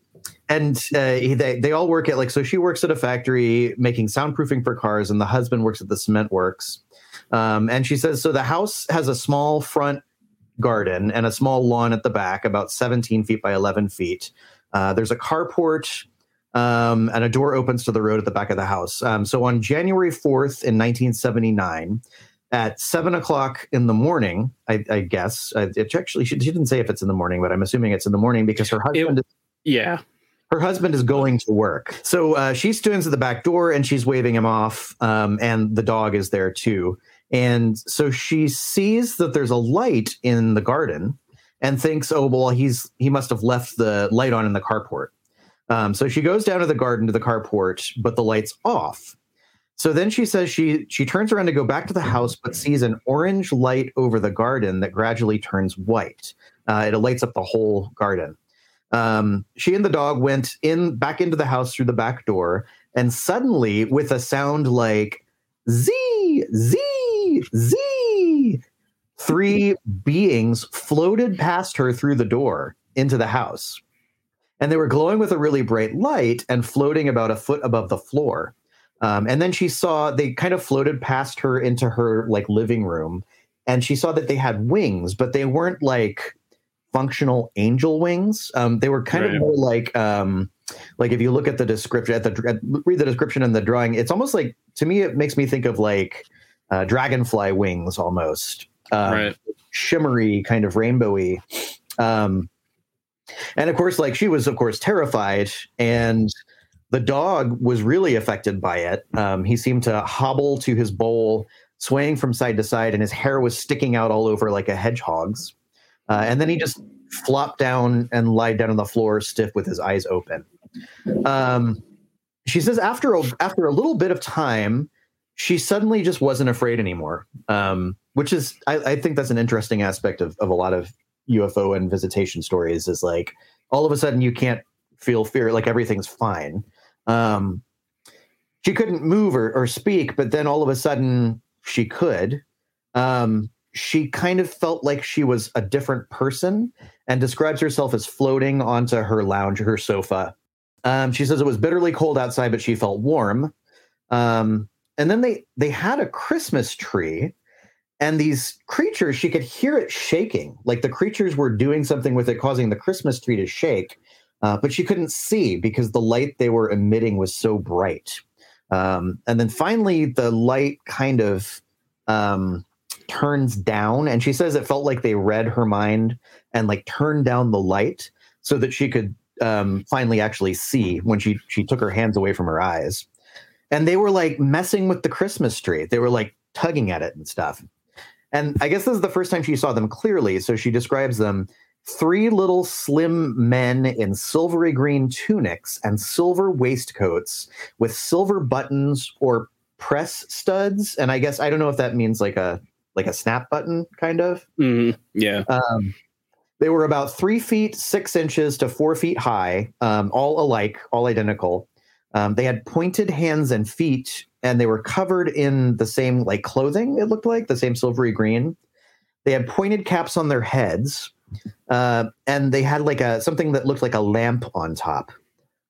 and uh, they they all work at like so she works at a factory making soundproofing for cars, and the husband works at the cement works. Um, and she says so the house has a small front garden and a small lawn at the back, about 17 feet by 11 feet. Uh, there's a carport. Um, and a door opens to the road at the back of the house. Um, so on January 4th in 1979, at seven o'clock in the morning, I, I guess, it actually, she, she didn't say if it's in the morning, but I'm assuming it's in the morning because her husband is Yeah. Her husband is going to work. So uh, she stands at the back door and she's waving him off, um, and the dog is there too. And so she sees that there's a light in the garden and thinks, oh, well, he's he must have left the light on in the carport. Um, so she goes down to the garden to the carport, but the light's off. So then she says she she turns around to go back to the house, but sees an orange light over the garden that gradually turns white. Uh, it lights up the whole garden. Um, she and the dog went in back into the house through the back door, and suddenly, with a sound like Z Z Z, three [laughs] beings floated past her through the door into the house, and they were glowing with a really bright light and floating about a foot above the floor. Um, and then she saw they kind of floated past her into her like living room, and she saw that they had wings, but they weren't like functional angel wings. Um, they were kind Right. of more like um, like if you look at the description at the at, read the description in the drawing, it's almost like to me it makes me think of like uh, dragonfly wings almost. Um, right. shimmery, kind of rainbowy. Um, and of course, like she was, of course, terrified, and the dog was really affected by it. Um, he seemed to hobble to his bowl, swaying from side to side, and his hair was sticking out all over like a hedgehog's. Uh, and then he just flopped down and lied down on the floor, stiff with his eyes open. Um, she says after a, after a little bit of time, she suddenly just wasn't afraid anymore. Um, which is, I, I think that's an interesting aspect of, of a lot of UFO and visitation stories. Is like all of a sudden you can't feel fear, like everything's fine. Um, she couldn't move or, or speak, but then all of a sudden she could. Um, she kind of felt like she was a different person and describes herself as floating onto her lounge, her sofa. Um, she says it was bitterly cold outside, but she felt warm. Um, and then they they had a Christmas tree, and these creatures she could hear it shaking, like the creatures were doing something with it, causing the Christmas tree to shake. Uh, but she couldn't see because the light they were emitting was so bright. Um, and then finally, the light kind of um, turns down, and she says it felt like they read her mind and like turned down the light so that she could um, finally actually see when she she took her hands away from her eyes. And they were like messing with the Christmas tree. They were like tugging at it and stuff. And I guess this is the first time she saw them clearly. So she describes them three little slim men in silvery green tunics and silver waistcoats with silver buttons or press studs. And I guess I don't know if that means like a like a snap button kind of. Mhm. Yeah. Um, they were about three feet six inches to four feet high, um, all alike, all identical. Um, they had pointed hands and feet, and they were covered in the same like clothing. It looked like the same silvery green. They had pointed caps on their heads, uh, and they had like a something that looked like a lamp on top.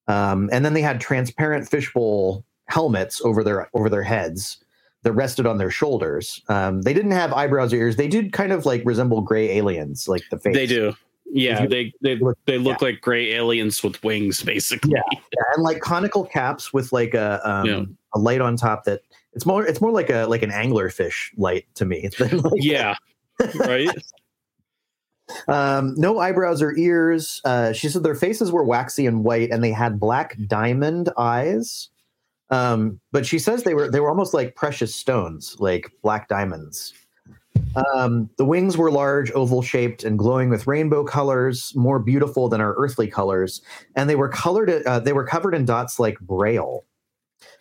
Um, and then they had transparent fishbowl helmets over their over their heads that rested on their shoulders. Um, they didn't have eyebrows or ears. They did kind of like resemble gray aliens, like the face. They do. Yeah, they they look- they look like gray aliens with wings, basically. Yeah. Yeah, and like conical caps with like a um, Yeah. a light on top. That it's more it's more like a like an anglerfish light to me. [laughs] like- Yeah. right. [laughs] Um, no eyebrows or ears. Uh, she said their faces were waxy and white, and they had black diamond eyes. Um, but she says they were they were almost like precious stones, like black diamonds. Um, the wings were large, oval shaped, and glowing with rainbow colors, more beautiful than our earthly colors. And they were colored. Uh, they were covered in dots like braille.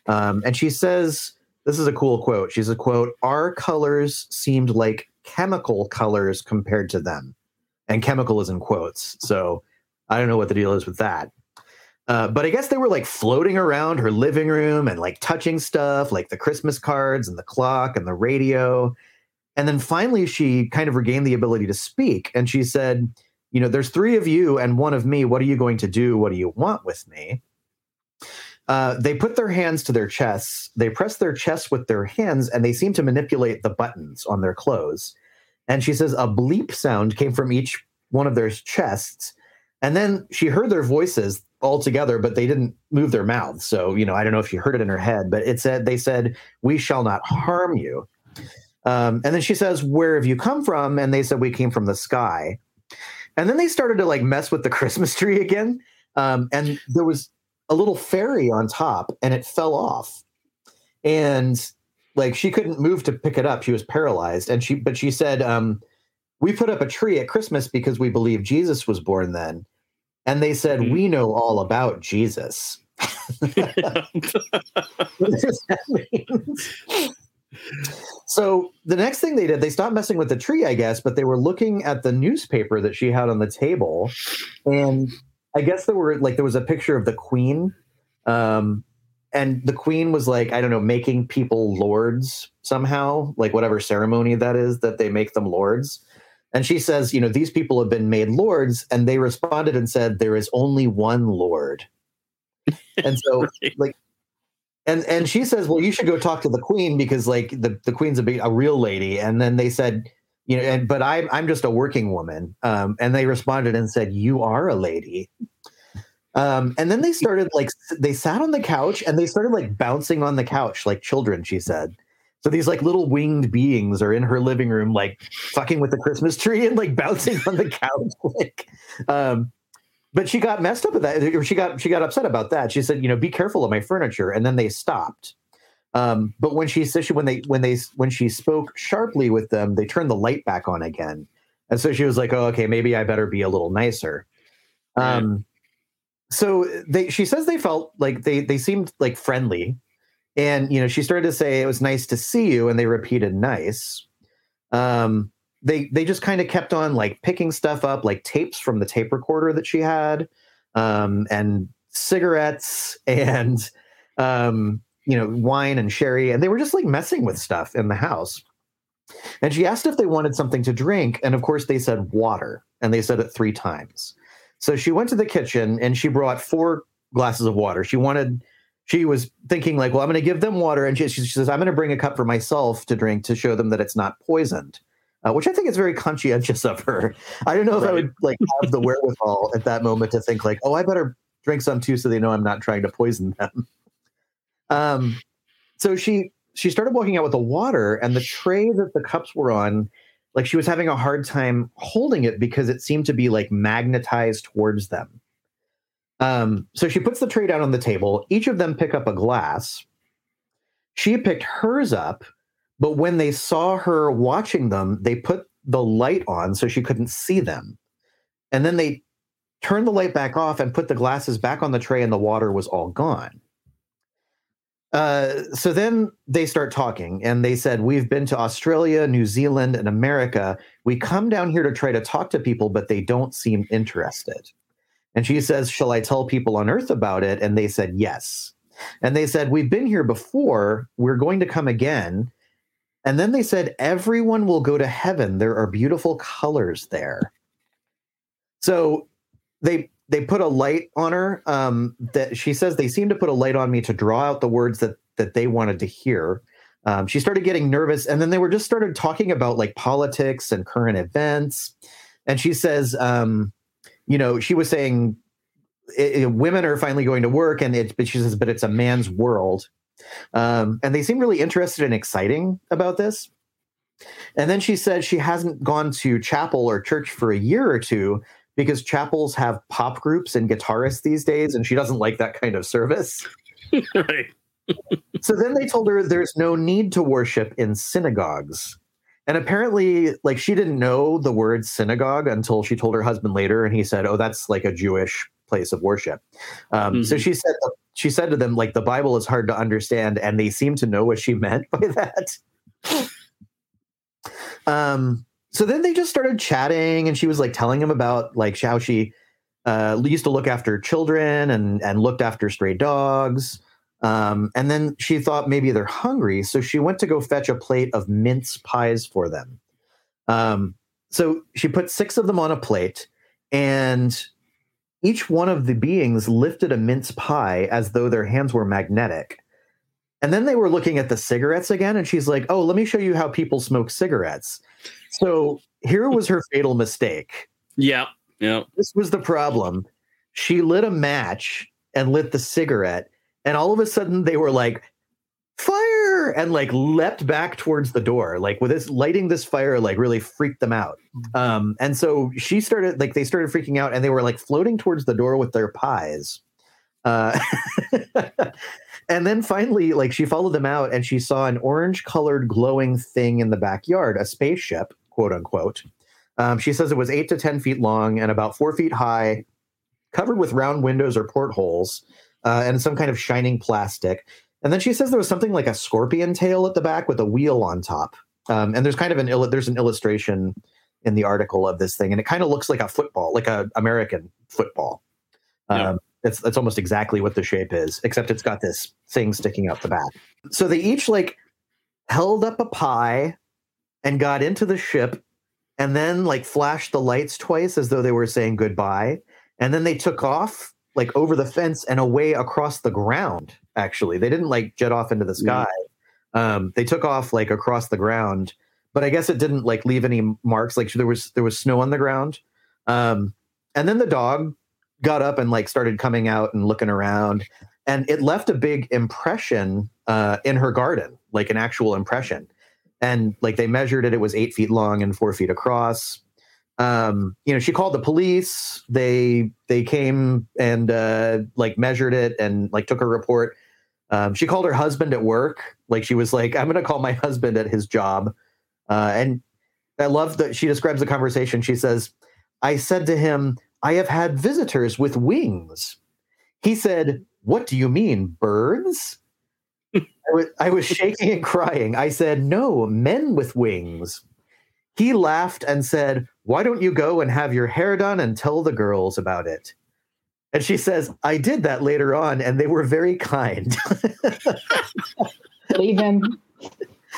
Um, and she says, "This is a cool quote." She's a quote: "Our colors seemed like chemical colors compared to them." And chemical is in quotes, so I don't know what the deal is with that. Uh, but I guess they were like floating around her living room and like touching stuff, like the Christmas cards and the clock and the radio. And then finally, she kind of regained the ability to speak. And she said, You know, there's three of you and one of me. What are you going to do? What do you want with me? Uh, they put their hands to their chests. They press their chests with their hands and they seem to manipulate the buttons on their clothes. And she says a bleep sound came from each one of their chests. And then she heard their voices all together, but they didn't move their mouths. So, you know, I don't know if she heard it in her head, but it said, they said, We shall not harm you. Um, and then she says, Where have you come from? And they said, We came from the sky. And then they started to like mess with the [laughs] Christmas tree again. Um, and there was a little fairy on top and it fell off. And like she couldn't move to pick it up. She was paralyzed. And she, but she said, um, We put up a tree at Christmas because we believe Jesus was born then. And they said, Mhm. We know all about Jesus. What does that mean? So the next thing they did, they stopped messing with the tree, I guess, but they were looking at the newspaper that she had on the table, and I guess there were like there was a picture of the queen, um, and the queen was like I don't know, making people lords somehow, like whatever ceremony that is that they make them lords. And she says, you know, these people have been made lords, and they responded and said, there is only one lord. [laughs] And so Right. and and she says, "Well, you should go talk to the queen because like the the queen's a big, a real lady." And then they said, "You know, and but I'm I'm just a working woman." Um, and they responded and said, "You are a lady." Um, and then they started like they sat on the couch and they started like bouncing on the couch like children. She said. So these like little winged beings are in her living room, like fucking with the Christmas tree and like [laughs] bouncing on the couch. Like, um, but she got messed up with that or she got she got upset about that. She said you know be careful of my furniture and then they stopped. Um, but when she said she when they when they when she spoke sharply with them they turned the light back on again. And so she was like oh okay maybe i better be a little nicer. Um, so they she says they felt like they they seemed like friendly and you know she started to say it was nice to see you and they repeated nice. Um they they just kind of kept on like picking stuff up like tapes from the tape recorder that she had um and cigarettes [laughs] and um you know wine and sherry and they were just like messing with stuff in the house. And she asked if they wanted something to drink and of course they said water and they said it three times. So she went to the kitchen and she brought four glasses of water. She wanted she was thinking like well i'm going to give them water and she, she says i'm going to bring a cup for myself to drink to show them that it's not poisoned uh, which I think is very conscientious of her. [laughs] I don't know if I would like have the wherewithal at that moment to think like, oh, I better drink some too, so they know I'm not trying to poison them. [laughs] Um, so she she started walking out with the water, and the tray that the cups were on, like she was having a hard time holding it because it seemed to be like magnetized towards them. Um, so she puts the tray down on the table. Each of them pick up a glass. She picked hers up, but when they saw her watching them, they put the light on so she couldn't see them. And then they turned the light back off and put the glasses back on the tray, and the water was all gone. Uh, so then they start talking, and they said, We've been to Australia, New Zealand, and America. We come down here to try to talk to people, but they don't seem interested. And she says, Shall I tell people on Earth about it? And they said, Yes. And they said, We've been here before. We're going to come again. And then they said, Everyone will go to heaven. There are beautiful colors there. So they they put a light on her. Um, that she says they seem to put a light on me to draw out the words that that they wanted to hear. Um, she started getting nervous, and then they were just started talking about like politics and current events. And she says, um, you know, she was saying i i- women are finally going to work, and it's but she says, but it's a man's world. Um, and they seem really interested and exciting about this. And then she said she hasn't gone to chapel or church for a year or two because chapels have pop groups and guitarists these days, and she doesn't like that kind of service. [laughs] [laughs] right. So then they told her there's no need to worship in synagogues. And apparently, like she didn't know the word synagogue until she told her husband later, and he said, "Oh, that's like a Jewish place of worship." Um, So Mhm. she said, she said to them, like the Bible is hard to understand, and they seem to know what she [laughs] meant by that. um, so then they just started chatting, and she was like telling him about like how she uh, used to look after children and and looked after stray dogs. Um, and then she thought maybe they're hungry, so she went to go fetch a plate of mince pies for them. Um, so she put six of them on a plate, and each one of the beings lifted a mince pie as though their hands were magnetic. And then they were looking at the cigarettes again, and she's like, "Oh, let me show you how people smoke cigarettes." So here was her fatal mistake Yeah. Yeah. this was the problem. She lit a match and lit the cigarette, and all of a sudden they were like, fire, and like leapt back towards the door. Like with this lighting this fire, like really freaked them out. Um, and so she started like they started freaking out, and they were like floating towards the door with their pies. Uh, [laughs] and then finally, like she followed them out, and she saw an orange-colored glowing thing in the backyard, a spaceship, quote unquote. Um, she says it was eight to 10 feet long and about four feet high, covered with round windows or portholes, uh, and some kind of shining plastic. And then she says there was something like a scorpion tail at the back with a wheel on top. Um, and there's kind of an there's an illustration in the article of this thing, and it kind of looks like a football, like a American football. Um, Yeah. It's that's almost exactly what the shape is, except it's got this thing sticking out the back. So they each like held up a pie and got into the ship and then like flashed the lights twice as though they were saying goodbye and then they took off like over the fence and away across the ground actually. They didn't like jet off into the sky. Um, they took off like across the ground but i guess it didn't like leave any marks like there was there was snow on the ground. Um, and then the dog got up and like started coming out and looking around and it left a big impression uh, in her garden like an actual impression. And like they measured it. It was eight feet long and four feet across um you know she called the police. They they came and uh like measured it and like took a report. Um she called her husband at work. Like she was like i'm gonna call my husband at his job. Uh and i love that she describes the conversation. She says i said to him i have had visitors with wings he said what do you mean birds I was, I was shaking and crying. I said, No, men with wings. He laughed and said, Why don't you go and have your hair done and tell the girls about it? And she says, I did that later on, and they were very kind. Leave him.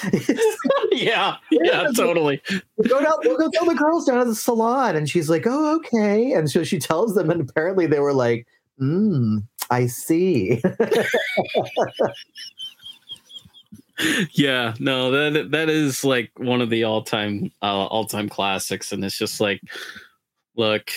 [laughs] yeah. Yeah. [laughs] Totally. go down, we'll go tell the girls down at the salon. And she's like, Oh, okay. And so she tells them, and apparently they were like, Mm, I see. [laughs] yeah no that that is like one of the all-time uh, all-time classics and it's just like look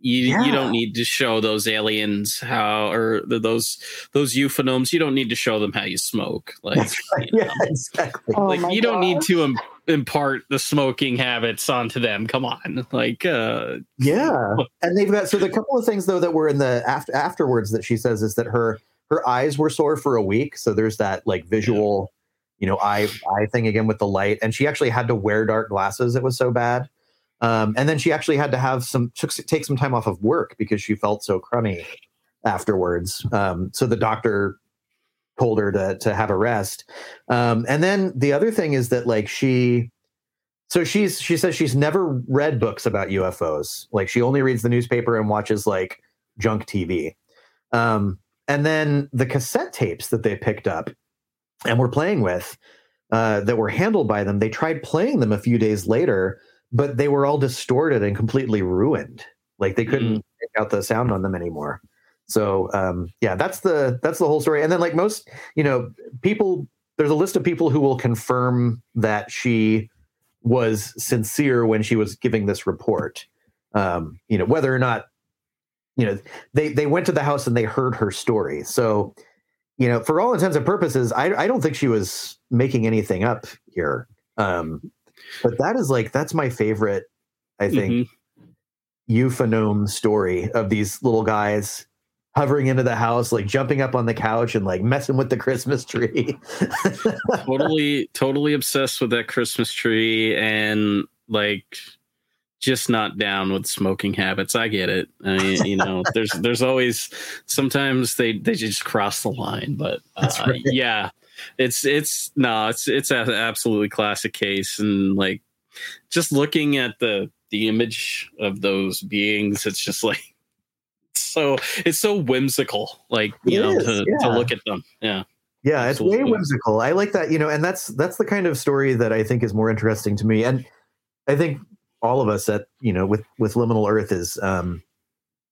you Yeah. you don't need to show those aliens how or those those UFOGnomes you don't need to show them how you smoke like right. you know, Yeah, exactly. Oh like my you don't need to Im- impart the smoking habits onto them come on like uh Yeah, and they've got so the couple of things though that were in the after afterwards that she says is that her her eyes were sore for a week. So there's that like visual, you know, eye eye thing again with the light, and she actually had to wear dark glasses. It was so bad, um, and then she actually had to have some took, take some time off of work because she felt so crummy afterwards. Um, so the doctor told her to to have a rest, um, and then the other thing is that like she so she's she says she's never read books about UFOs. Like she only reads the newspaper and watches like junk TV. Um, and then the cassette tapes that they picked up and were playing with uh, that were handled by them, they tried playing them a few days later, but they were all distorted and completely ruined. Like they couldn't make out the sound on them anymore. So um, yeah, that's the that's the whole story. And then like most, you know, people there's a list of people who will confirm that she was sincere when she was giving this report. Um, you know, whether or not, you know, they they went to the house and they heard her story. So, you know, for all intents and purposes, I I don't think she was making anything up here. Um, but that is like that's my favorite. I think mhm. UFOGnome story of these little guys hovering into the house, like jumping up on the couch and like messing with the Christmas tree. [laughs] totally, totally obsessed with that Christmas tree and like just not down with smoking habits. I get it. I mean, you know, [laughs] there's there's always sometimes they they just cross the line, but uh, right. yeah, it's it's no, it's it's an absolutely classic case, and like just looking at the the image of those beings, it's just like so it's so whimsical, like you it know, is, to, yeah. to look at them. Yeah. Yeah, Absolutely. it's way whimsical. I like that, you know, and that's that's the kind of story that I think is more interesting to me. And I think all of us that you know with with liminal earth is um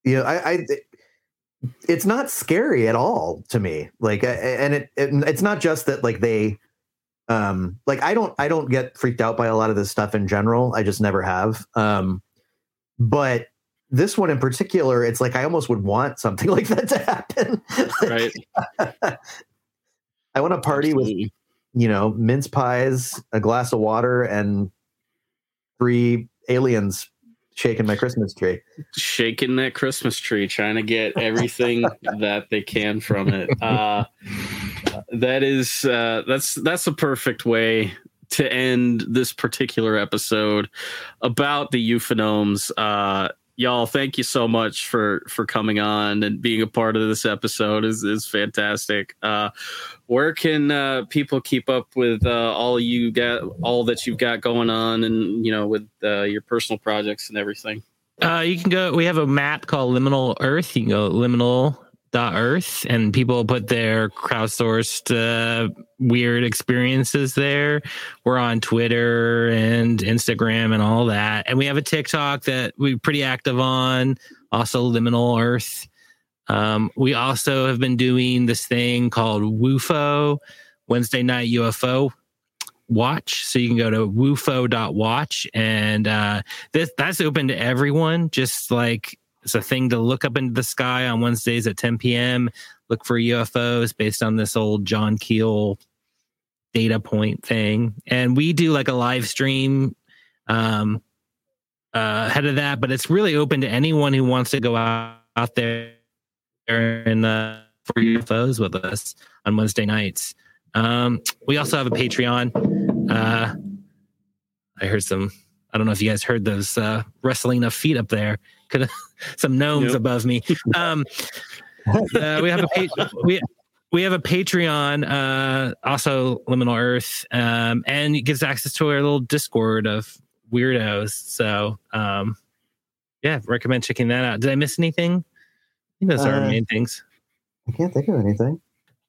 you know i i it's not scary at all to me. Like and it, it, it's not just that like they um like i don't i don't get freaked out by a lot of this stuff in general. I just never have. Um but this one in particular it's like i almost would want something [laughs] like that to happen. Right. I want to party Absolutely. with you know mince pies a glass of water and three aliens shaking my Christmas tree. Shaking that Christmas tree, trying to get everything [laughs] that they can from it. Uh, that is uh, that's that's a perfect way to end this particular episode about the UFOGnomes. Uh, y'all thank you so much for for coming on and being a part of this episode. Is is fantastic. Uh where can uh people keep up with uh all you got all that you've got going on and you know with uh, your personal projects and everything? Uh you can go we have a map called liminal earth. You can go liminal earth and people put their crowdsourced uh, weird experiences there. We're on twitter and instagram and all that. And we have a tiktok that we're pretty active on also liminal earth. Um, we also have been doing this thing called woofo wednesday night ufo watch. So you can go to woofo.watch and uh this that's open to everyone. Just like it's a thing to look up into the sky on Wednesdays at 10 p.m. Look for UFOs based on this old John Keel data point thing. And we do like a live stream um, uh, ahead of that, but it's really open to anyone who wants to go out, out there and uh, for UFOs with us on Wednesday nights. Um, we also have a Patreon. Uh, I heard some. I don't know if you guys heard those uh, wrestling of feet up there. Could [laughs] some gnomes yep. above me. Um, [laughs] uh, we have a we we have a Patreon, uh, also Liminal Earth, um, and it gives access to our little Discord of weirdos. So, um, yeah, recommend checking that out. Did I miss anything? I think those uh, are our uh, main things. I can't think of anything.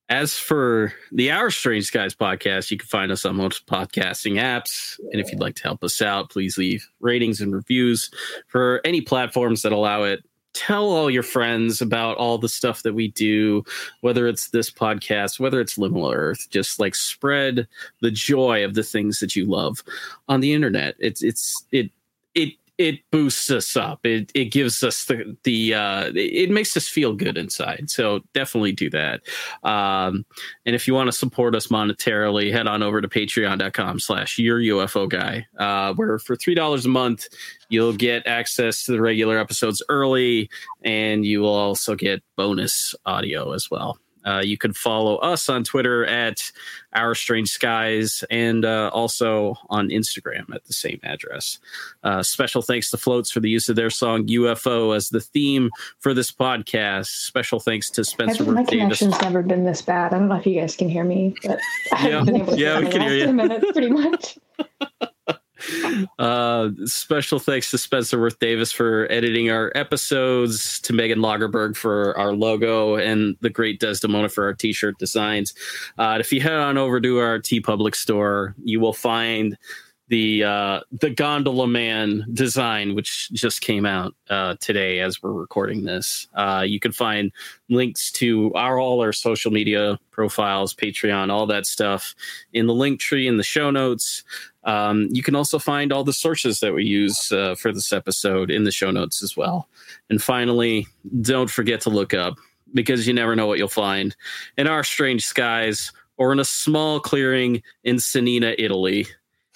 As for the Our Strange Skies podcast, you can find us on most podcasting apps. And if you'd like to help us out, please leave ratings and reviews for any platforms that allow it. Tell all your friends about all the stuff that we do, whether it's this podcast, whether it's Liminal Earth. Just like spread the joy of the things that you love on the internet. It's it's it it it boosts us up. It it gives us the the uh, it makes us feel good inside. So definitely do that. Um, and if you want to support us monetarily, head on over to patreon.com slash your UFO guy, uh, where for three dollars a month you'll get access to the regular episodes early, and you will also get bonus audio as well. Uh, you can follow us on Twitter at Our Strange Skies and uh, also on Instagram at the same address. Uh, special thanks to Floats for the use of their song UFO as the theme for this podcast. Special thanks to Spencer. My, my connection's never been this bad. I don't know if you guys can hear me, but I yeah, yeah, we can hear you. Minutes, pretty much. [laughs] [laughs] Uh, special thanks to Spencer Worth Davis for editing our episodes, to Megan Lagerberg for our logo, and the great Desdemona for our t-shirt designs. Uh, if you head on over to our TeePublic store, you will find the uh, the gondola man design, which just came out uh, today as we're recording this. Uh, you can find links to our all our social media profiles, Patreon, all that stuff in the link tree in the show notes. Um, you can also find all the sources that we use uh, for this episode in the show notes as well. And finally, don't forget to look up because you never know what you'll find in our strange skies or in a small clearing in Cennina, Italy.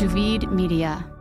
Duvid Media.